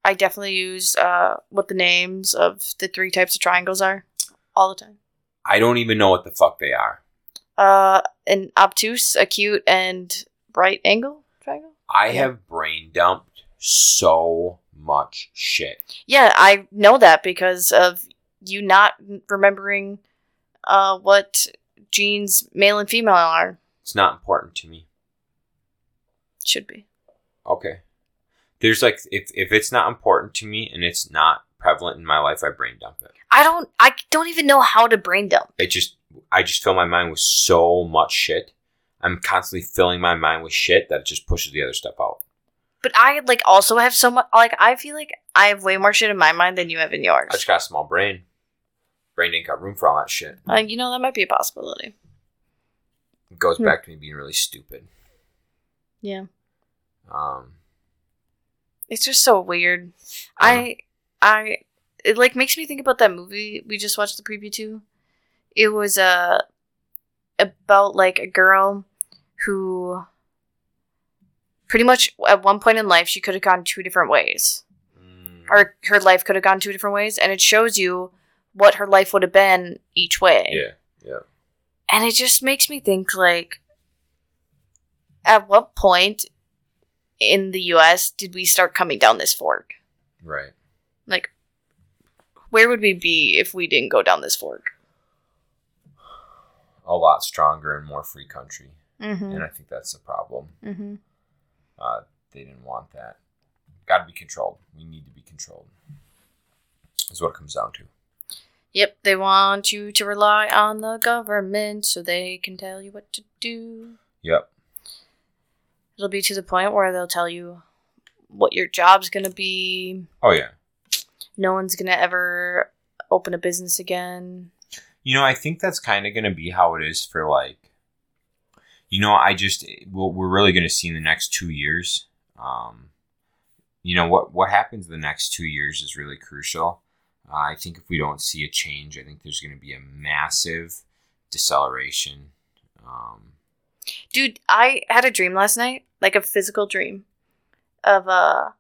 I definitely use uh what the names of the three types of triangles are all the time. I don't even know what the fuck they are. Uh, an obtuse, acute, and right angle triangle. I have brain dumped so much shit. Yeah, I know that because of you not remembering uh what genes male and female are. It's not important to me. Should be. Okay. There's like if if it's not important to me and it's not prevalent in my life, I brain dump it. I don't. I don't even know how to brain dump. It just I just fill my mind with so much shit. I'm constantly filling my mind with shit that it just pushes the other stuff out. But I like also have so much. Like I feel like I have way more shit in my mind than you have in yours. I just got a small brain. Brain ain't got room for all that shit. Uh, you know that might be a possibility. It goes Hmm. back to me being really stupid. Yeah, Um, it's just so weird. I I I it like makes me think about that movie we just watched the preview to. It was uh about like a girl who pretty much at one point in life she could have gone two different ways. Or her life could have gone two different ways and it shows you what her life would have been each way. yeah, yeah. And it just makes me think like at what point in the US did we start coming down this fork? Right. Like where would we be if we didn't go down this fork? A lot stronger and more free country, Mm-hmm. and I think that's the problem. Mm-hmm. Uh, they didn't want that. Got to be controlled. We need to be controlled. Is what it comes down to. Yep, they want you to rely on the government so they can tell you what to do. Yep. It'll be to the point where they'll tell you what your job's gonna be. Oh yeah. No one's gonna ever open a business again. You know, I think that's kind of going to be how it is for like. You know, I just what we're really going to see in the next two years. Um, you know what what happens in the next two years is really crucial. Uh, I think if we don't see a change, I think there's going to be a massive deceleration. Um, Dude, I had a dream last night, like a physical dream of uh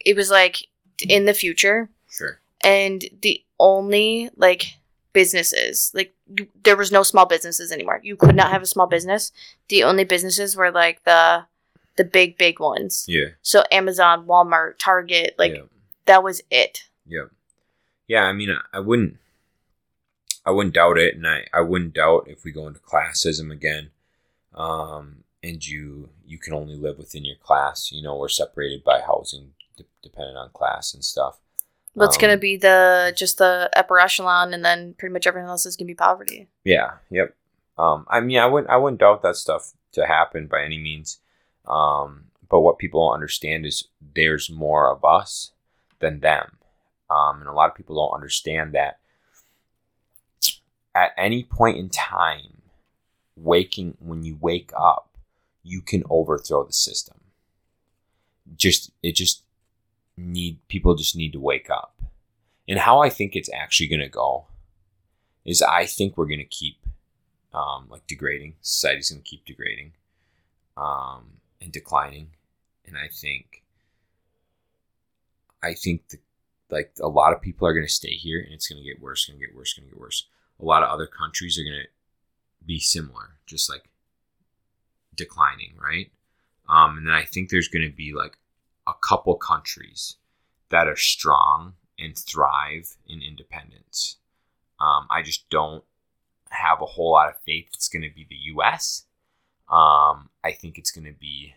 it was like in the future sure. and the only like businesses like you, there was no small businesses anymore you could not have a small business the only businesses were like the the big big ones Yeah. so amazon walmart target like yeah. that was it Yep. Yeah, I mean, I- I wouldn't, I wouldn't doubt it, and I, I wouldn't doubt if we go into classism again, um, and you you can only live within your class. You know, we're separated by housing, de- dependent on class and stuff. what's Um, gonna be the just the upper echelon and then pretty much everything else is gonna be poverty Yeah. Yep. Um, I mean, I wouldn't, I wouldn't doubt that stuff to happen by any means. Um, but what people don't understand is there's more of us than them. Um, and a lot of people don't understand that at any point in time, waking, when you wake up, you can overthrow the system. Just, it just need, people just need to wake up. And how I think it's actually going to go is I think we're going to keep um, like degrading. Society's going to keep degrading um, and declining, and I think I think the, like a lot of people are going to stay here, and it's going to get worse, going to get worse, going to get worse. A lot of other countries are going to be similar, just like declining, right? Um, and then I think there's going to be like a couple countries that are strong and thrive in independence. Um, I just don't have a whole lot of faith it's going to be the U.S. Um, I think it's going to be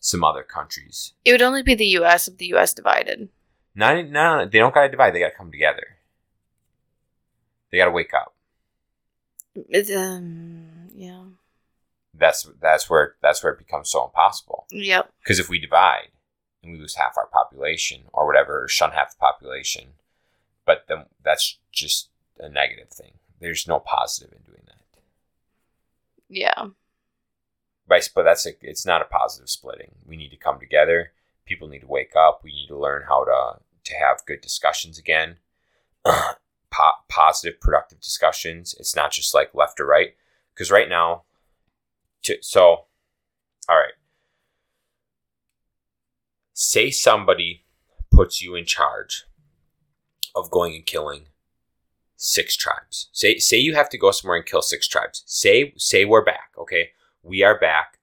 some other countries. it would only be the us if the us divided Not, no, they don't got to divide. They got to come together. They got to wake up. It's, um, yeah That's that's where that's where it becomes so impossible. yep Because if we divide and we lose half our population or whatever, or shun half the population, but then that's just a negative thing. There's no positive in doing that. Yeah. Right, but that's a, it's not a positive splitting. We need to come together. People need to wake up. We need to learn how to to have good discussions again. Po- positive, productive discussions. It's not just like left or right. Because right now, to, so, all right. Say somebody puts you in charge of going and killing six tribes. Say say you have to go somewhere and kill six tribes. Say say we're back, okay? We are back.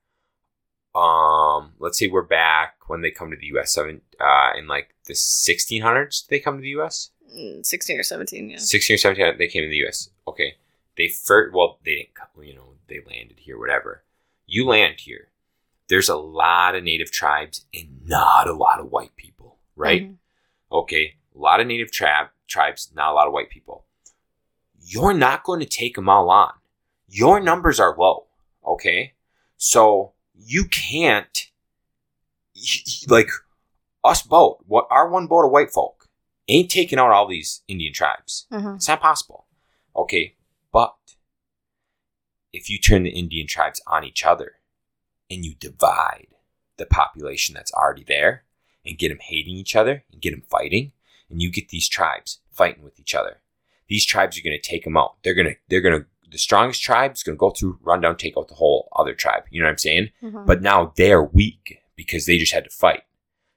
Um, let's say we're back when they come to the U.S. Seven uh, in like the 1600s. They come to the U.S. Mm, 16 or 17, yeah. 16 or 17. They came to the U.S. Okay, they first. Well, they didn't. come, You know, they landed here. Whatever. You land here. There's a lot of native tribes and not a lot of white people, right? Mhm. okay, a lot of native tri- tribes, not a lot of white people. You're not going to take them all on. Your numbers are low, okay? So you can't, like, us boat, what our one boat of white folk, ain't taking out all these Indian tribes. Mhm. It's not possible. Okay, but if you turn the Indian tribes on each other and you divide the population that's already there and get them hating each other and get them fighting, and you get these tribes fighting with each other, these tribes are going to take them out. They're going to, they're going to, the strongest tribe is going to go through, run down, take out the whole other tribe. You know what I'm saying? Mhm. But now they're weak because they just had to fight.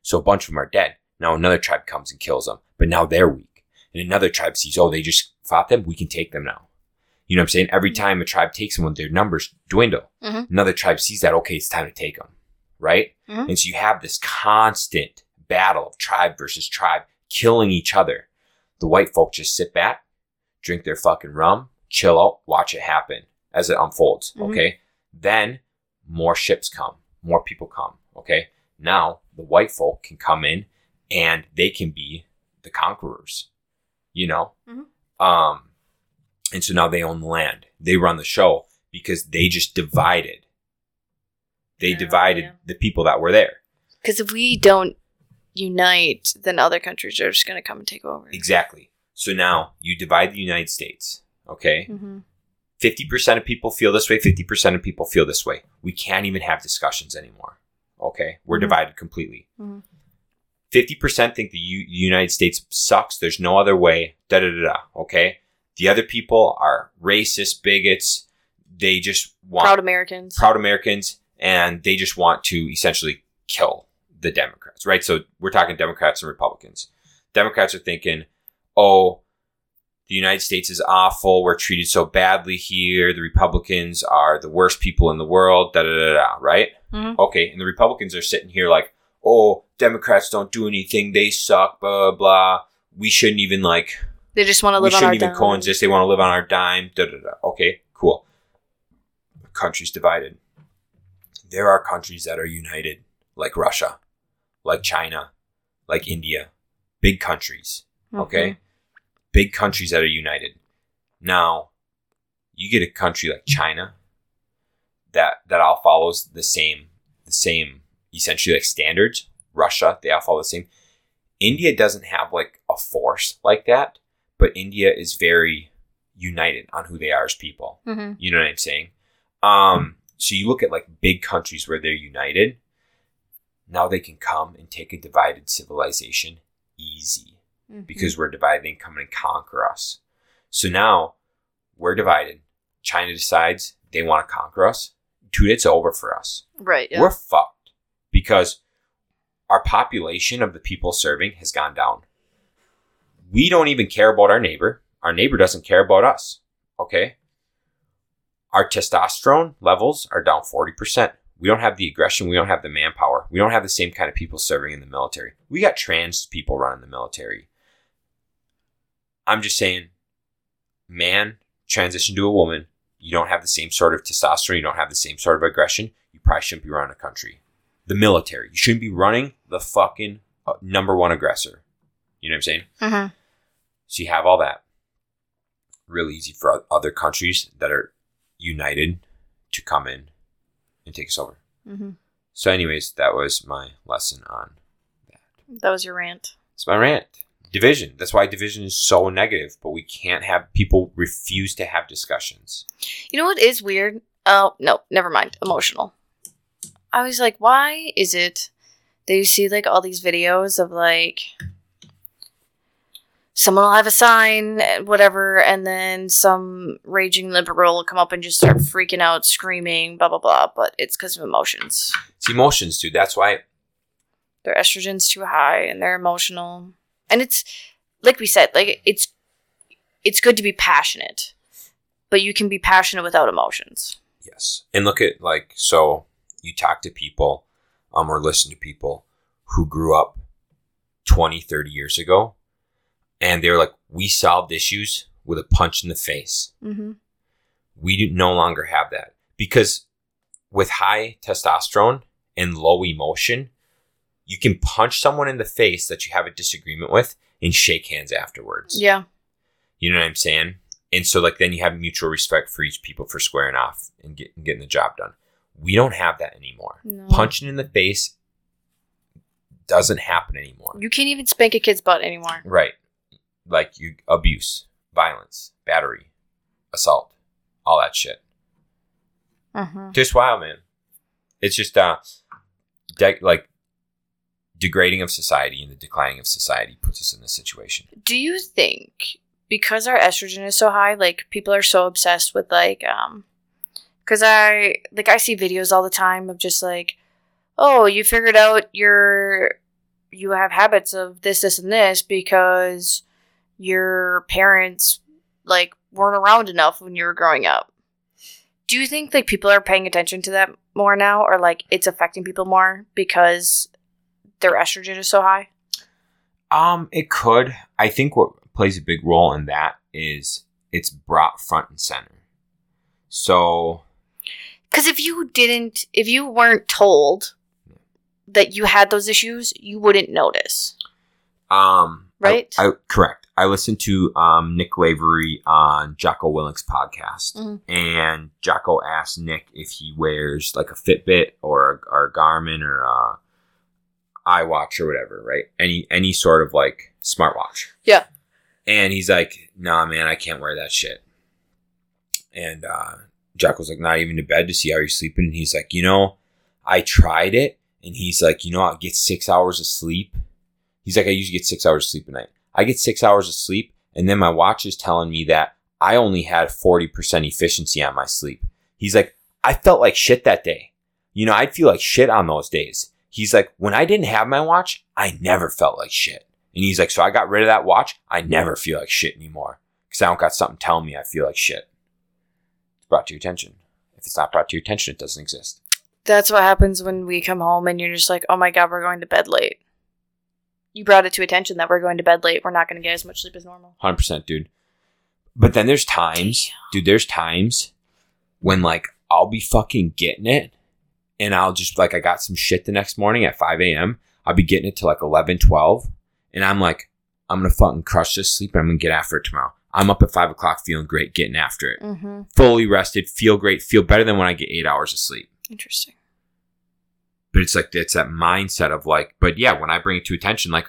So a bunch of them are dead. Now another tribe comes and kills them, but now they're weak. And another tribe sees, oh, they just fought them. We can take them now. You know what I'm saying? Every time a tribe takes someone, their numbers dwindle. Mhm. Another tribe sees that, okay, it's time to take them. Right? Mhm. And so you have this constant battle of tribe versus tribe killing each other. The white folk just sit back, drink their fucking rum, chill out, watch it happen as it unfolds. Mhm. Okay. Then more ships come, more people come. Okay. Now the white folk can come in and they can be the conquerors, you know? Mhm. Um, and so now they own the land. They run the show because they just divided. They Oh, divided yeah. the people that were there. Because if we don't unite, then other countries are just going to come and take over. Exactly. So now you divide the United States. Okay. hmm 50% of people feel this way, 50% of people feel this way. We can't even have discussions anymore. Okay? We're Mhm. divided completely. Mhm. 50% think the U- United States sucks. There's no other way. Da da da da. Okay? The other people are racist, bigots. They just want Proud Americans. proud Americans and they just want to essentially kill the Democrats, right? So we're talking Democrats and Republicans. Democrats are thinking, oh, the United States is awful. We're treated so badly here. The Republicans are the worst people in the world, da da da da, right? Mhm. Okay. And the Republicans are sitting here like, oh, Democrats don't do anything. They suck, blah, blah. We shouldn't even like They just want to we live on our shouldn't even dime. coexist. They want to live on our dime. Da da da. Okay, cool. The country's divided. There are countries that are united, like Russia, like China, like India. Big countries. Okay, Mhm. Big countries that are united. Now, you get a country like China that that all follows the same the same essentially like standards. Russia, they all follow the same. India doesn't have like a force like that, but India is very united on who they are as people. Mhm. You know what I'm saying? Um, so you look at like big countries where they're united. Now they can come and take a divided civilization easy Mhm. because we're divided and come and conquer us. So now we're divided. China decides they want to conquer us. Dude, it's over for us. right, yeah. We're fucked because our population of the people serving has gone down. We don't even care about our neighbor. Our neighbor doesn't care about us. Okay? Our testosterone levels are down 40%. We don't have the aggression. We don't have the manpower. We don't have the same kind of people serving in the military. We got trans people running the military. I'm just saying, man, transition to a woman, you don't have the same sort of testosterone, you don't have the same sort of aggression, you probably shouldn't be running a country. The military, you shouldn't be running the fucking uh, number one aggressor. You know what I'm saying? Mhm. So you have all that. Really easy for other countries that are united to come in and take us over. Mhm. So, anyways, that was my lesson on that. That was your rant. it's my rant. Division. That's why division is so negative, but we can't have people refuse to have discussions. You know what is weird? Oh, no, never mind. Emotional. I was like, why is it that you see like all these videos of like someone will have a sign, whatever, and then some raging liberal will come up and just start freaking out, screaming, blah, blah, blah. But it's because of emotions. It's emotions, dude. That's why Their estrogen's too high and they're emotional. And it's, like we said, like it's, it's good to be passionate, but you can be passionate without emotions. Yes. And look at like so you talk to people um or listen to people who grew up 20, 30 years ago and they're like we solved issues with a punch in the face. Mm-hmm. We do no longer have that because with high testosterone and low emotion, you can punch someone in the face that you have a disagreement with and shake hands afterwards. Yeah. You know what I'm saying? And so like then you have mutual respect for each people for squaring off and, get, and getting the job done. We don't have that anymore. No. Punching in the face doesn't happen anymore. You can't even spank a kid's butt anymore. Right. Like you abuse, violence, battery, assault, all that shit. Mm-hmm. Just wild, man. It's just uh de- like degrading of society and the declining of society puts us in this situation. Do you think because our estrogen is so high, like people are so obsessed with like um cuz I like I see videos all the time of just like oh, you figured out your you have habits of this this and this because your parents like weren't around enough when you were growing up. Do you think like people are paying attention to that more now or like it's affecting people more because their estrogen is so high? Um, it could. I think what plays a big role in that is it's brought front and center. So Because if you didn't, if you weren't told that you had those issues, you wouldn't notice. Um, Right? I, correct. I listened to um, Nick Lavery on Jocko Willink's podcast, Mhm. and Jocko asked Nick if he wears like a Fitbit or a, or a Garmin or a iWatch or whatever, right? Any any sort of like smartwatch. Yeah. And he's like, "Nah, man, I can't wear that shit." And uh, Jack was like, "Not even to bed to see how you're sleeping." And he's like, "You know, I tried it." And he's like, "You know, I get six hours of sleep." He's like, I usually get six hours of sleep a night. I get six hours of sleep, and then my watch is telling me that I only had 40% efficiency on my sleep. He's like, I felt like shit that day. You know, I'd feel like shit on those days. He's like, when I didn't have my watch, I never felt like shit. And he's like, so I got rid of that watch. I never feel like shit anymore because I don't got something telling me I feel like shit. It's brought to your attention. If it's not brought to your attention, it doesn't exist. That's what happens when we come home and you're just like, oh my god, we're going to bed late. You brought it to attention that we're going to bed late. We're not going to get as much sleep as normal. 100% dude but then there's times dude there's times when like i'll be fucking getting it and i'll just like i got some shit the next morning at 5 a.m i'll be getting it to like 11 12 and i'm like i'm gonna fucking crush this sleep and i'm gonna get after it tomorrow i'm up at 5 o'clock feeling great getting after it Mm-hmm. fully rested feel great feel better than when i get eight hours of sleep Interesting. but it's like it's that mindset of like but yeah when i bring it to attention like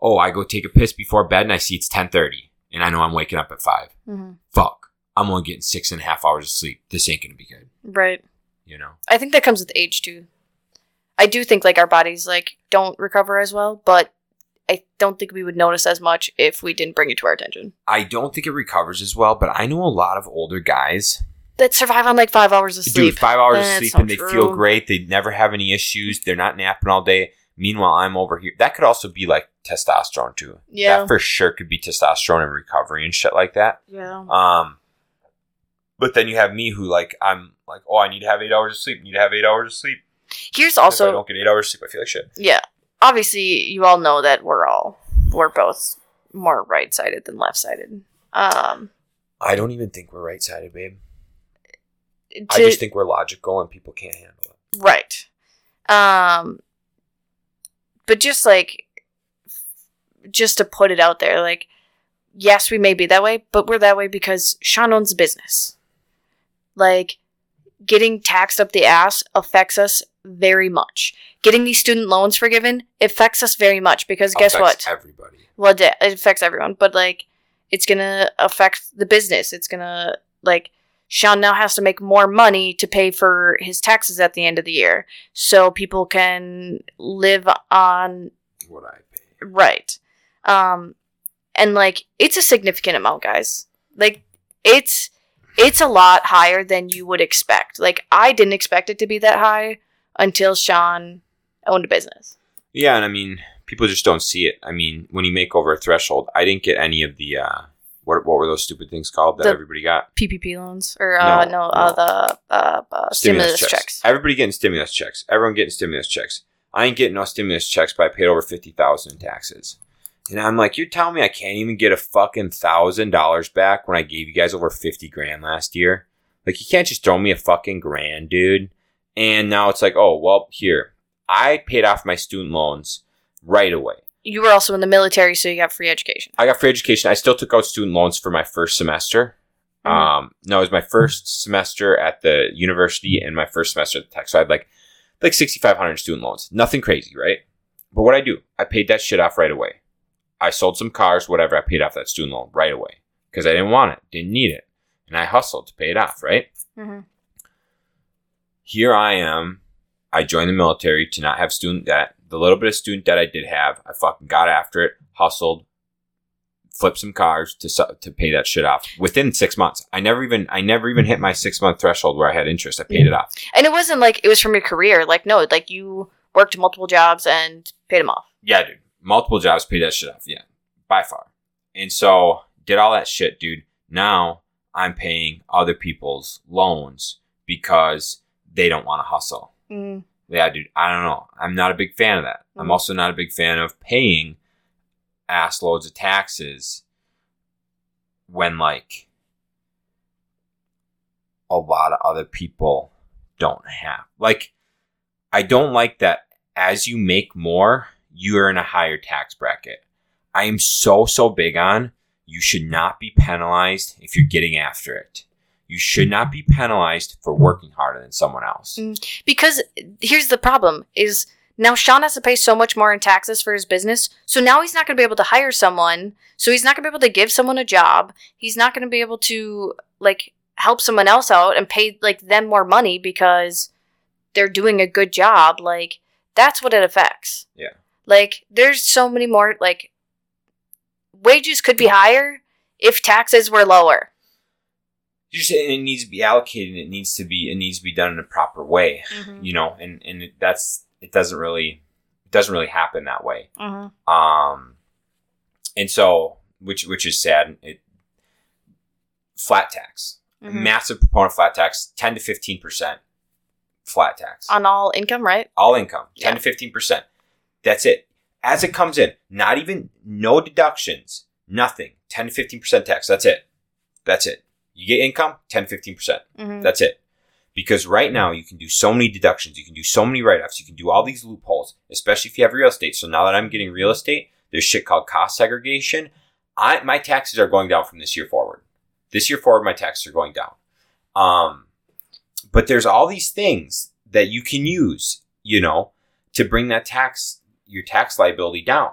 oh i go take a piss before bed and i see it's 10.30 and i know i'm waking up at 5 Mm-hmm. fuck, I'm only getting six and a half hours of sleep. This ain't gonna be good. Right. You know? I think that comes with age too. I do think like our bodies like don't recover as well, but I don't think we would notice as much if we didn't bring it to our attention. I don't think it recovers as well, but I know a lot of older guys That survive on like five hours of sleep. five hours of sleep so and they feel great. They never have any issues. They're not napping all day. Meanwhile, I'm over here. That could also be like testosterone too. Yeah. That for sure could be testosterone and recovery and shit like that. Yeah. Um, but then you have me who like I'm like, oh, I need to have eight hours of sleep. Need to have eight hours of sleep. Here's if I don't get eight hours of sleep, I feel like shit. yeah. Obviously, you all know that we're all we're both more right sided than left sided. Um, I don't even think we're right sided, babe. I just think we're logical and people can't handle it. Right. Um but just like just to put it out there, like yes, we may be that way, but we're that way because Shaun owns a business. Like getting taxed up the ass affects us very much. Getting these student loans forgiven affects us very much because guess Affects what? Everybody. well, it affects everyone, but like it's gonna affect the business. It's gonna like Shaun now has to make more money to pay for his taxes at the end of the year, so people can live on What I pay. right. Um, and like it's a significant amount, guys. Like it's it's a lot higher than you would expect. Like I didn't expect it to be that high until Shaun owned a business. Yeah, and I mean, people just don't see it. I mean, when you make over a threshold, I didn't get any of the uh, what what were those stupid things called that The- everybody got? PPP loans or uh, No, no, uh, the uh, uh, stimulus, checks. Everybody getting stimulus checks. Everyone getting stimulus checks. I ain't getting no stimulus checks, but I paid over fifty thousand in taxes. And I'm like, you're telling me I can't even get a fucking thousand dollars back when I gave you guys over fifty grand last year? Like, you can't just throw me a fucking grand, dude. And now it's like, oh well, here I paid off my student loans right away. You were also in the military, so you got free education. I got free education. I still took out student loans for my first semester. Mhm. Um, no, it was my first semester at the university and my first semester at the tech. So I had like like sixty five hundred student loans. Nothing crazy, right? But what I do, I paid that shit off right away. I sold some cars, whatever. I paid off that student loan right away because I didn't want it, didn't need it, and I hustled to pay it off. Right hmm here, I am. I joined the military to not have student debt. The little bit of student debt I did have, I fucking got after it, hustled, flipped some cars to su- to pay that shit off within six months. I never even I never even hit my six month threshold where I had interest. I paid it off. And it wasn't like it was from your career. Like no, like you worked multiple jobs and paid them off. Yeah, dude. Multiple jobs paid that shit off. Yeah, by far. And so did all that shit, dude. Now I'm paying other people's loans because they don't want to hustle. Mm. Yeah, dude. I don't know. I'm not a big fan of that. I'm Mhm. also not a big fan of paying ass loads of taxes when like a lot of other people don't have. Like, I don't like that as you make more, you're in a higher tax bracket. I am so, so big on you should not be penalized if you're getting after it. You should not be penalized for working harder than someone else. Mm, because here's the problem: is now Shaun has to pay so much more in taxes for his business, so now he's not going to be able to hire someone. So he's not going to be able to give someone a job. He's not going to be able to like help someone else out and pay like them more money because they're doing a good job. Like that's what it affects. Yeah. Like there's so many more like wages could be higher if taxes were lower. just it needs to be allocated it needs to be it needs to be done in a proper way you know and and it, that's it doesn't really it doesn't really happen that way Mhm. um and so which which is sad it flat tax Mhm. massive proponent of flat tax 10 to 15 percent flat tax On all income, right? all income 10 Yeah. to 15 percent that's it as it comes in not even no deductions nothing 10 to 15 percent tax that's it that's it you get income 10 15 percent Mm-hmm. that's it. Because right now you can do so many deductions, you can do so many write offs, you can do all these loopholes, especially if you have real estate. So now that I'm getting real estate, there's shit called cost segregation. I my taxes are going down from this year forward. This year forward, my taxes are going down. Um, but there's all these things that you can use, you know, to bring that tax your tax liability down.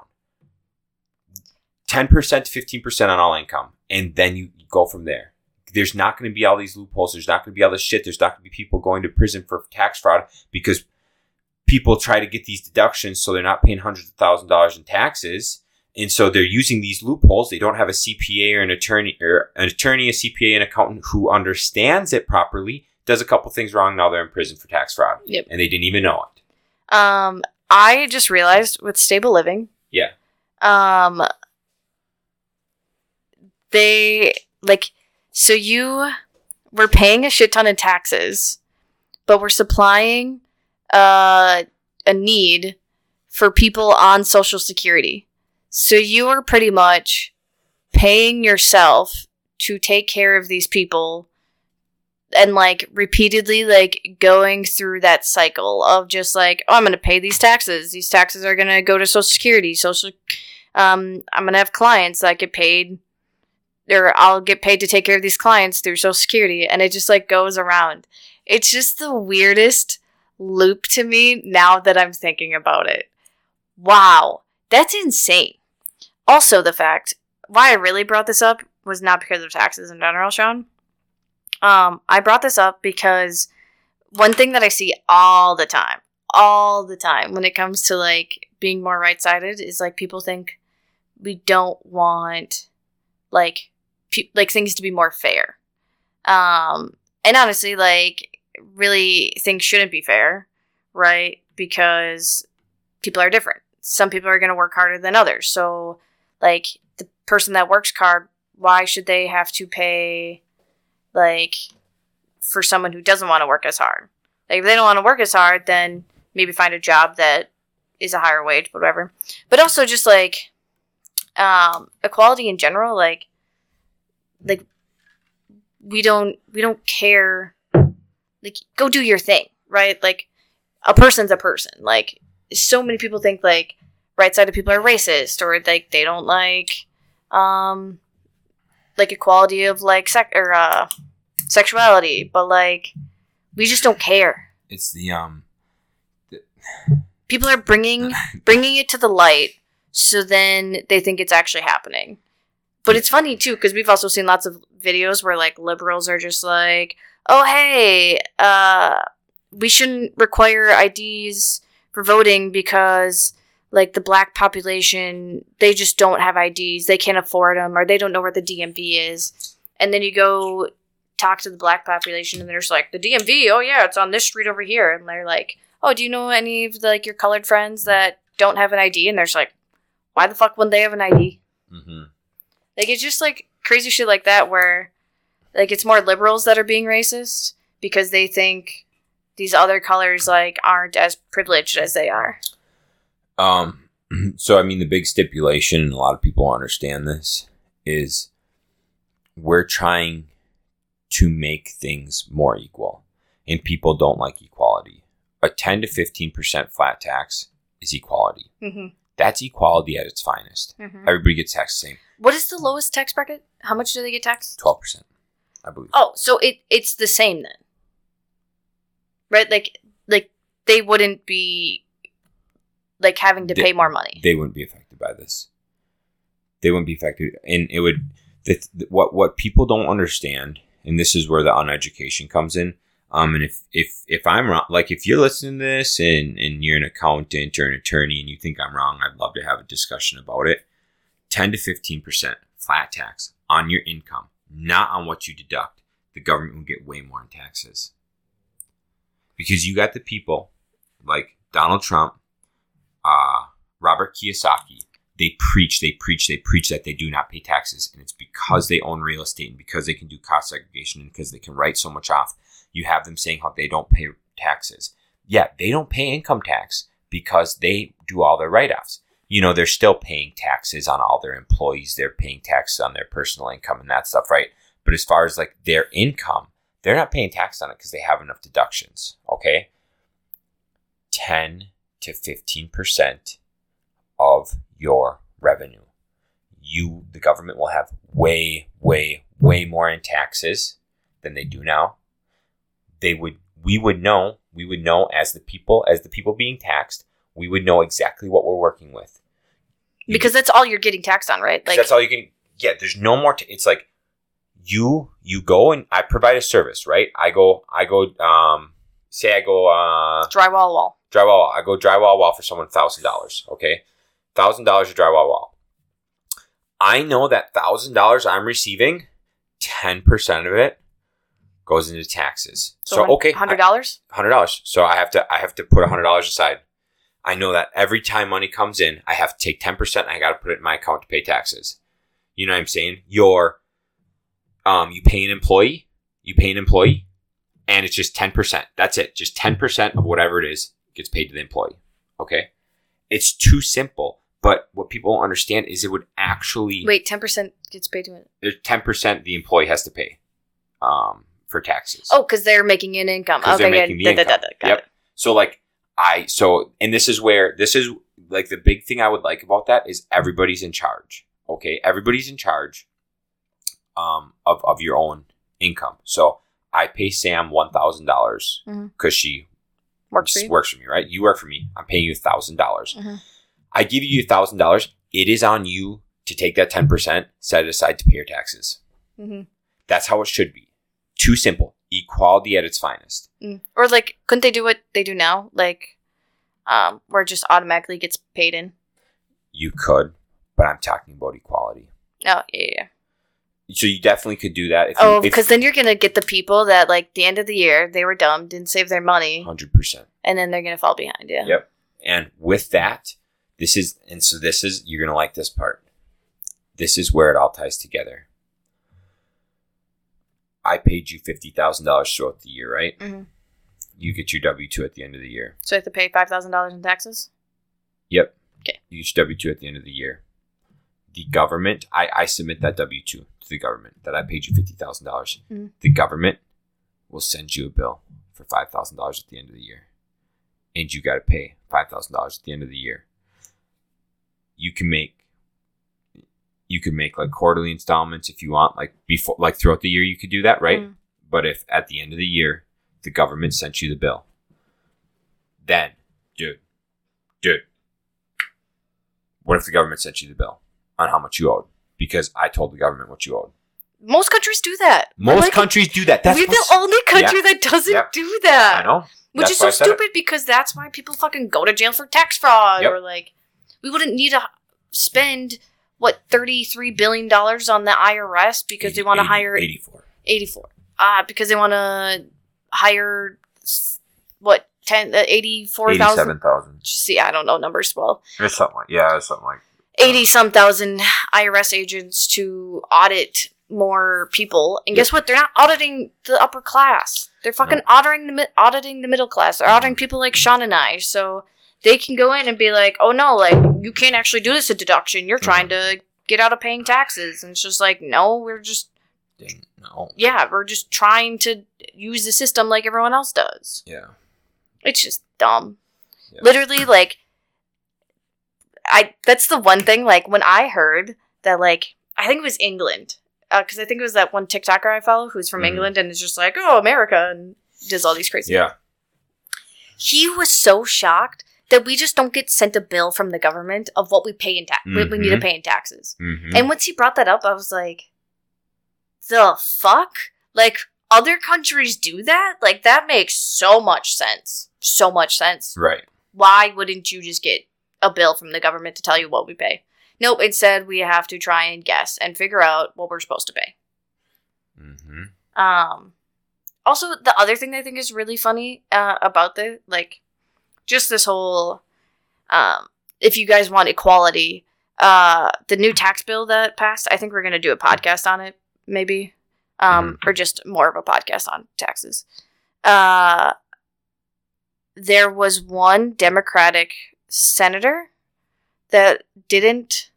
10% to 15% on all income, and then you go from there there's not going to be all these loopholes. There's not going to be all this shit. There's not going to be people going to prison for tax fraud because people try to get these deductions so they're not paying hundreds of thousand dollars in taxes. And so they're using these loopholes. They don't have a CPA or an attorney or an attorney, a CPA, an accountant who understands it properly, does a couple things wrong. Now they're in prison for tax fraud. Yep. And they didn't even know it. Um, I just realized with stable living. Yeah. Um, they like so you were paying a shit ton of taxes, but we're supplying uh, a need for people on Social Security. So you are pretty much paying yourself to take care of these people and like repeatedly like going through that cycle of just like oh i'm gonna pay these taxes these taxes are gonna go to social security social um i'm gonna have clients that get paid or i'll get paid to take care of these clients through social security and it just like goes around it's just the weirdest loop to me now that I'm thinking about it. Wow, that's insane. Also, the fact why I really brought this up was not because of taxes in general, Shaun. Um, I brought this up because one thing that I see all the time, all the time when it comes to like being more right sided is like people think we don't want like pe- like things to be more fair. Um, and honestly, like really things shouldn't be fair, right? Because people are different. Some people are going to work harder than others. So, like the person that works hard, why should they have to pay like for someone who doesn't want to work as hard? Like if they don't want to work as hard, then maybe find a job that is a higher wage, whatever. But also just like um equality in general, like like we don't we don't care like go do your thing, right? Like a person's a person. Like so many people think like right sided people are racist or like they don't like um like equality of like sex or uh sexuality, but like we just don't care. It's the um People are bringing bringing it to the light so then they think it's actually happening. But it's funny too because we've also seen lots of videos where like liberals are just like, "Oh hey, uh we shouldn't require IDs for voting because like the black population, they just don't have IDs. They can't afford them or they don't know where the DMV is." And then you go talk to the black population and they're just like, "The DMV, oh yeah, it's on this street over here." And they're like, "Oh, do you know any of the, like your colored friends that don't have an ID?" And they're just like, "Why the fuck wouldn't they have an ID?" mhm. Like it's just like crazy shit like that where like it's more liberals that are being racist because they think these other colors like aren't as privileged as they are. Um, so I mean, the big stipulation, and a lot of people understand this, is we're trying to make things more equal, and people don't like equality. A ten to fifteen percent flat tax is equality. Mm-hmm. That's equality at its finest. Mm-hmm. Everybody gets taxed the same, What is the lowest tax bracket? How much do they get taxed? twelve percent, I believe. Oh, so it it's the same then, right? Like like they wouldn't be like having to They- pay more money. they wouldn't be affected by this. They wouldn't be affected, and it would. The, what what people don't understand, and this is where the uneducation comes in. Um, and if if if I'm wrong, like if you're listening to this and and you're an accountant or an attorney and you think I'm wrong, I'd love to have a discussion about it. Ten to fifteen percent flat tax on your income, not on what you deduct. The government will get way more in taxes because you got the people like Donald Trump, uh, Robert Kiyosaki, they preach, they preach, they preach that they do not pay taxes. And it's because they own real estate and because they can do cost segregation and because they can write so much off. You have them saying how they don't pay taxes. Yeah, they don't pay income tax because they do all their write offs. You know, they're still paying taxes on all their employees, they're paying taxes on their personal income and that stuff, right? But as far as like their income, they're not paying tax on it because they have enough deductions, okay? 10 to 15% of your revenue. You, the government, will have way, way, way more in taxes than they do now. They would, we would know, we would know as the people, as the people being taxed, we would know exactly what we're working with. You because that's all you're getting taxed on, right? Like that's all you can get. There's no more. T- it's like you you go and I provide a service, right? I go I go um say I go uh drywall wall. drywall. wall. I go drywall wall for someone thousand dollars. Okay, thousand dollars a drywall wall. I know that thousand dollars I'm receiving, ten percent of it goes into taxes. So, okay, hundred dollars. hundred dollars. So I have to I have to put hundred dollars aside. I know that every time money comes in, I have to take ten percent. I got to put it in my account to pay taxes. You know what I'm saying? Your um, you pay an employee, you pay an employee, and it's just ten percent. That's it. Just ten percent of whatever it is gets paid to the employee. Okay, it's too simple. But what people don't understand is it would actually Wait, ten percent gets paid to it. there's ten percent the employee has to pay um, for taxes. Oh, because they're making an income. Okay, they're making the Da- income. da- Yep. it. So like I so and this is where this is like the big thing I would like about that is everybody's in charge. Okay, everybody's in charge um of of your own income. So I pay Sam one thousand dollars because she Works for works for me, right? You work for me. I'm paying you a thousand dollars. Mhm. I give you a thousand dollars. It is on you to take that ten percent, set it aside to pay your taxes. Mhm. That's how it should be. Too simple. Equality at its finest. Mm. Or like, couldn't they do what they do now? Like, um, where it just automatically gets paid in. You could, but I'm talking about equality. Oh yeah, yeah. So you definitely could do that if Oh, because then you're gonna get the people that like the end of the year they were dumb, didn't save their money, hundred percent. and then they're gonna fall behind. Yeah. Yep. And with that, this is and so this is you're gonna like this part. This is where it all ties together. I paid you fifty thousand dollars throughout the year, right? Mhm. You get your W two at the end of the year. So I have to pay five thousand dollars in taxes. Yep. Okay. You get your W two at the end of the year. The government, I, I submit that W two to the government that I paid you fifty thousand dollars. Mhm. The government will send you a bill for five thousand dollars at the end of the year, and you got to pay five thousand dollars at the end of the year. You can make, you can make like quarterly installments if you want, like before, like throughout the year, you could do that, right? Mm. But if at the end of the year the government sent you the bill, then, dude, dude, what if the government sent you the bill on how much you owed? Because I told the government what you owed. Most countries do that. Most Like, countries do that. That's we're the only country that doesn't do that. I know. Which That's is so said it. stupid because that's why people fucking go to jail for tax fraud Yep. or like we wouldn't need to spend what thirty three billion dollars on the IRS because they want to hire 84. eighty four. Ah, because they want to hire what ten uh, eighty four thousand. 87,000. See, I don't know numbers well. Or something like, yeah, something like. Eighty some thousand IRS agents to audit more people, and guess what? They're not auditing the upper class. They're fucking auditing the mi- auditing the middle class. They're auditing people like Shaun and I, so they can go in and be like, "Oh no, like you can't actually do this a deduction. You're trying mm-hmm. to get out of paying taxes." And it's just like, no, we're just no. yeah, we're just trying to use the system like everyone else does. Yeah. It's just dumb. Yeah. Literally, like, I that's the one thing. Like when I heard that, like, I think it was England, because I think it was that one TikToker I follow who's from Mhm. England and is just like, oh, America, and does all these crazy. Yeah. He was so shocked that we just don't get sent a bill from the government of what we pay in tax. We, we need to Mhm. pay in taxes. Mm-hmm. And once he brought that up, I was like, the fuck? Like, other countries do that? Like, that makes so much sense. So much sense. right. Why wouldn't you just get a bill from the government to tell you what we pay? Nope, instead, we have to try and guess and figure out what we're supposed to pay. Mm-hmm. Um, also, the other thing I think is really funny uh, about the like, just this whole, um, if you guys want equality, uh, the new tax bill that passed, I think we're gonna do a podcast on it, maybe, um, or just more of a podcast on taxes. Uh, there was one Democratic senator that didn't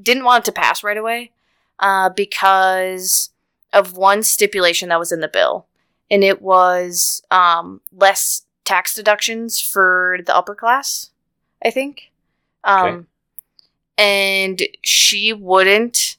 didn't want it to pass right away, uh, because of one stipulation that was in the bill, and it was um, less tax deductions for the upper class. I think, um, Okay. and she wouldn't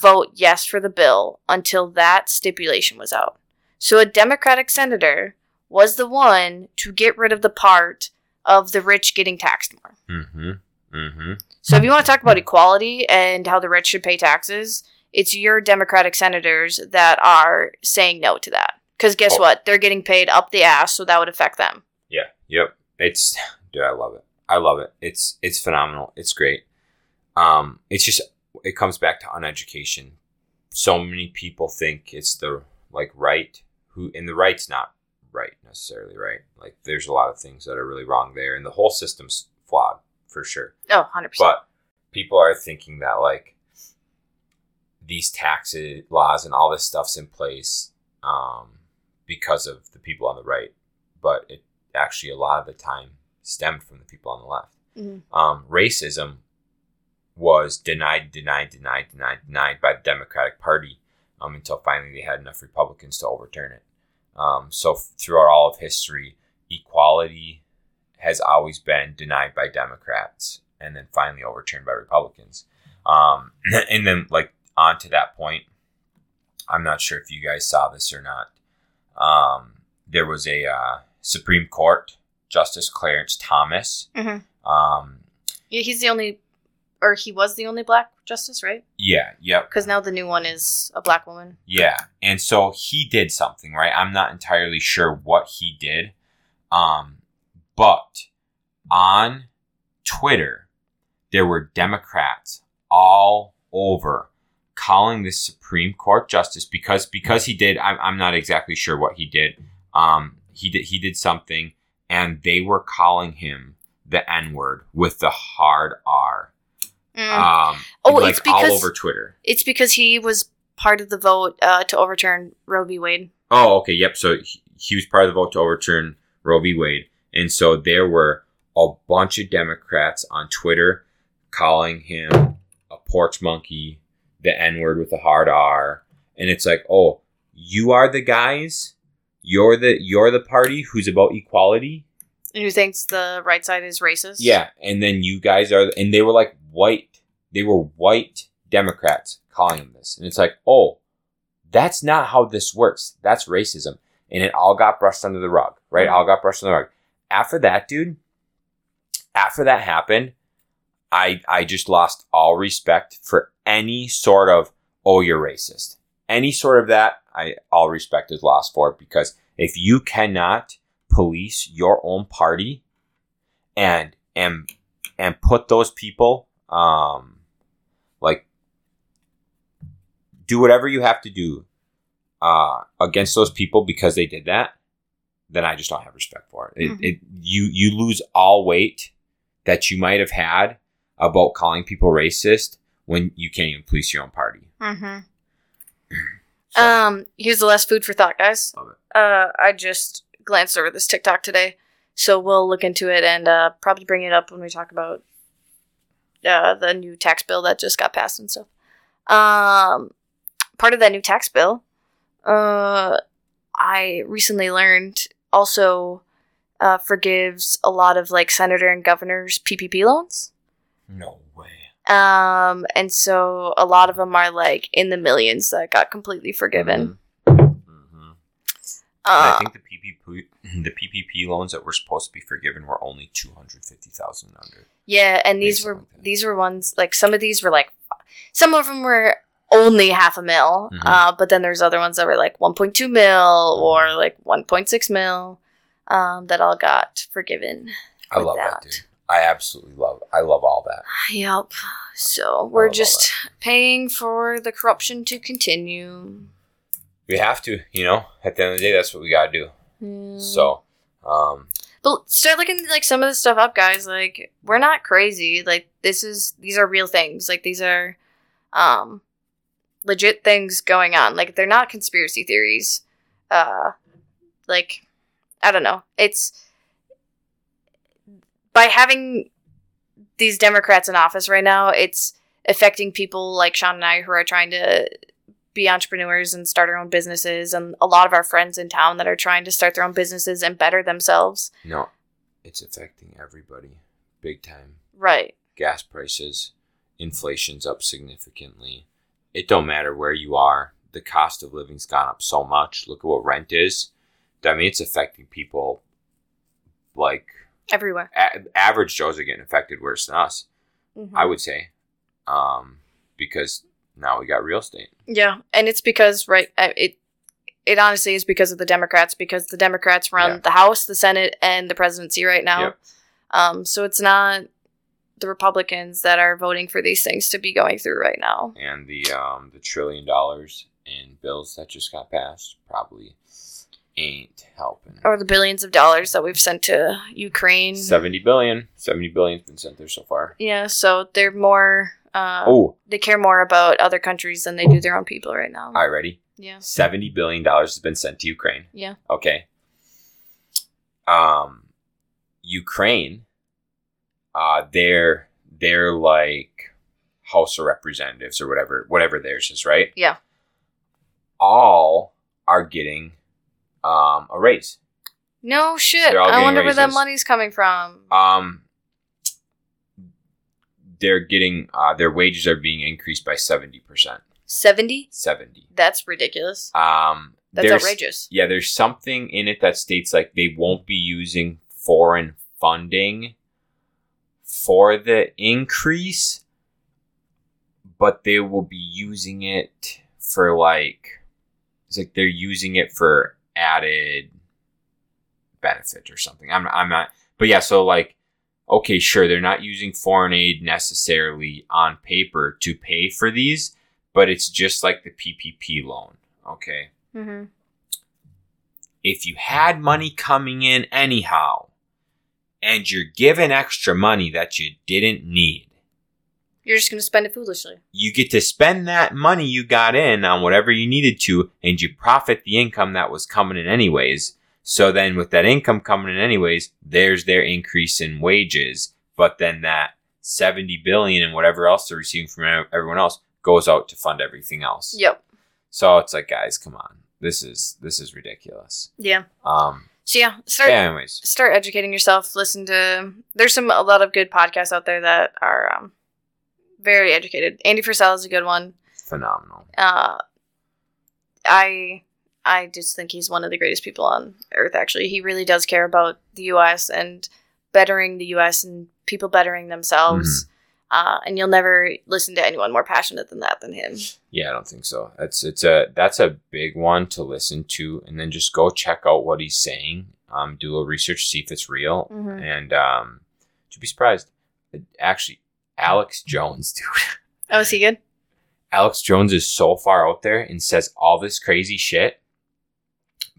vote yes for the bill until that stipulation was out. So a Democratic senator was the one to get rid of the part of the rich getting taxed more. Mm-hmm. Mm-hmm. So if you want to talk about equality and how the rich should pay taxes, it's your Democratic senators that are saying no to that. Because guess Oh. what? They're getting paid up the ass, so that would affect them. Yeah. Yep. It's dude, I love it. I love it. It's it's phenomenal. It's great. Um, it's just it comes back to uneducation. So many people think it's the like right who and the right's not right necessarily right. Like there's a lot of things that are really wrong there, and the whole system's flawed for sure. Oh, 100%. But people are thinking that like these taxes laws and all this stuff's in place um, because of the people on the right, but it actually a lot of the time stemmed from the people on the left. Mhm. Um, racism was denied, denied, denied, denied, denied by the Democratic Party um, until finally they had enough Republicans to overturn it. Um, so f- throughout all of history, equality has always been denied by Democrats and then finally overturned by Republicans. Um, and then, like, on to that point, I'm not sure if you guys saw this or not. Um, there was a uh, Supreme Court Justice Clarence Thomas. Mhm. Um, Yeah, he's the only, or he was the only black justice, right? yeah, yep, Because now the new one is a black woman. yeah. And so he did something, right? I'm not entirely sure what he did. Um, but on Twitter, there were Democrats all over calling this Supreme Court justice because because he did. I'm, I'm not exactly sure what he did. Um, he did he did something, and they were calling him the N word with the hard R. Mm. Um, Oh, like it's because- all over Twitter. it's because he was part of the vote uh, to overturn Roe v. Wade. Oh, okay, yep. So he, he was part of the vote to overturn Roe v. Wade, and so there were a bunch of Democrats on Twitter calling him a porch monkey, the N word with a hard R, and it's like, oh, you are the guys, you're the you're the party who's about equality, And who thinks the right side is racist? yeah, and then you guys are, and they were like white, they were white Democrats calling him this, and it's like, oh, that's not how this works. That's racism, and it all got brushed under the rug, right? All got brushed under the rug. After that, dude, after that happened, I I just lost all respect for any sort of oh you're racist, any sort of that. I all respect is lost for because if you cannot police your own party and and and put those people um like do whatever you have to do uh against those people because they did that then i just don't have respect for it. It, Mhm. it you you lose all weight that you might have had about calling people racist when you can't even police your own party Mm-hmm. So, Um, here's the last food for thought, guys. Love it. Uh, I just glanced over this TikTok today, so we'll look into it and uh, probably bring it up when we talk about uh, the new tax bill that just got passed and stuff. Um, part of that new tax bill, uh, I recently learned also uh, forgives a lot of like senator and governors PPP loans. no way Um, and so a lot of them are like in the millions that got completely forgiven. Mhm. And I Uh, think the PPP the PPP loans that were supposed to be forgiven were only two hundred fifty thousand under. yeah, and these were like these were ones like some of these were like some of them were only half a mil, Mhm. uh, but then there's other ones that were like 1.2 mil or like 1.6 mil, um, that all got forgiven. I love that. dude. I absolutely love. I love all that. Yep. So we're just paying for the corruption to continue. We have to, you know. At the end of the day, that's what we gotta do. Mm. So, um, But start looking like some of this stuff up, guys. Like we're not crazy. Like this is these are real things. Like these are um legit things going on. Like they're not conspiracy theories. Uh like I don't know. It's by having these Democrats in office right now, it's affecting people like Shaun and I who are trying to be entrepreneurs and start our own businesses and a lot of our friends in town that are trying to start their own businesses and better themselves. no, it's affecting everybody, big time. Right. Gas prices, inflation's up significantly. It don't matter where you are. The cost of living's gone up so much. Look at what rent is. I mean, it's affecting people like Everywhere. a- average Joes are getting affected worse than us. Mhm. I would say, um, because now we got real estate. Yeah, and it's because right uh, it it honestly is because of the Democrats because the Democrats run Yeah. the House, the Senate, and the presidency right now. Yep. Um, so it's not the Republicans that are voting for these things to be going through right now. and the um the trillion dollars in bills that just got passed probably ain't helping. Or the billions of dollars that we've sent to Ukraine. 70 billion. 70 billion's been sent there so far. yeah, so they're more uh, Oh, they care more about other countries than they do their own people right now. all right, ready? Yeah. 70 billion dollars has been sent to Ukraine. Yeah. Okay. Um Ukraine uh they're they're like House of Representatives or whatever whatever theirs is, right? Yeah. All are getting um a raise. No shit. I wonder where that money's coming from. um they're getting uh, their wages are being increased by 70% 70? 70 That's ridiculous. um That's outrageous. yeah there's something in it that states like they won't be using foreign funding for the increase, but they will be using it for like it's like they're using it for added benefit or something. I'm I'm not but yeah, so like okay, sure, they're not using foreign aid necessarily on paper to pay for these, but it's just like the PPP loan, okay? Mm-hmm. If you had money coming in anyhow and you're given extra money that you didn't need, You're just gonna spend it foolishly. you get to spend that money you got in on whatever you needed to and you profit the income that was coming in anyways so then with that income coming in anyways there's their increase in wages but then that 70 billion and whatever else they're receiving from everyone else goes out to fund everything else Yep. so it's like guys come on this is this is ridiculous Yeah. um So yeah, start anyways start educating yourself. Listen to there's some a lot of good podcasts out there that are um, very educated. Andy Frisella is a good one. phenomenal Uh, I I just think he's one of the greatest people on earth. Actually, he really does care about the U.S. and bettering the U.S. and people bettering themselves. Uh, and you'll never listen to anyone more passionate than that than him. Yeah, I don't think so. That's it's a that's a big one to listen to, and then just go check out what he's saying. Um, do a little research, see if it's real, Mhm. and um, you'd be surprised. Actually, Alex Jones, dude. Oh, is he good? Alex Jones is so far out there and says all this crazy shit,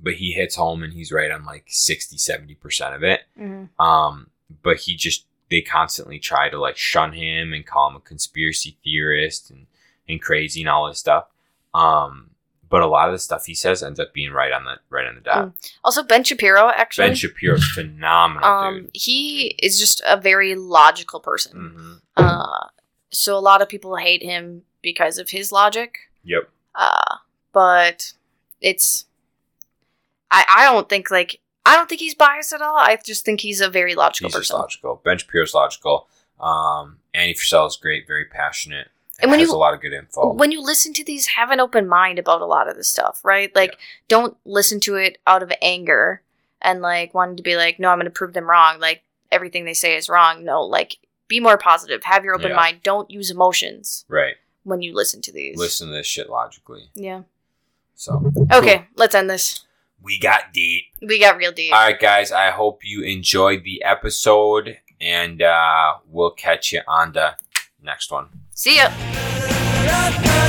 but he hits home and he's right on like 60, 70% of it. Mm-hmm. Um, but he just they constantly try to like shun him and call him a conspiracy theorist and, and crazy and all this stuff. Um, but a lot of the stuff he says ends up being right on the right on the dot. Also, Ben Shapiro actually. Ben Shapiro's phenomenal, um, dude. he is just a very logical person. hmm Uh, so a lot of people hate him because of his logic. Yep. Uh, but it's I I don't think like I don't think he's biased at all. I just think he's a very logical He's just person. logical. Ben Shapiro's logical. Um, Andy Frisella is great, very passionate, And when has you- a lot of good info. When you listen to these, have an open mind about a lot of this stuff, right? Like, don't listen to it out of anger and like wanting to be like, no, I'm going to prove them wrong. Like everything they say is wrong. No, like be more positive. Have your open Yeah. mind. Don't use emotions right. when you listen to these. Listen to this shit logically. Yeah. So Okay, let's end this. We got deep. We got real deep. All right, guys. I hope you enjoyed the episode, and uh, we'll catch you on the next one. See ya. Ra, ra,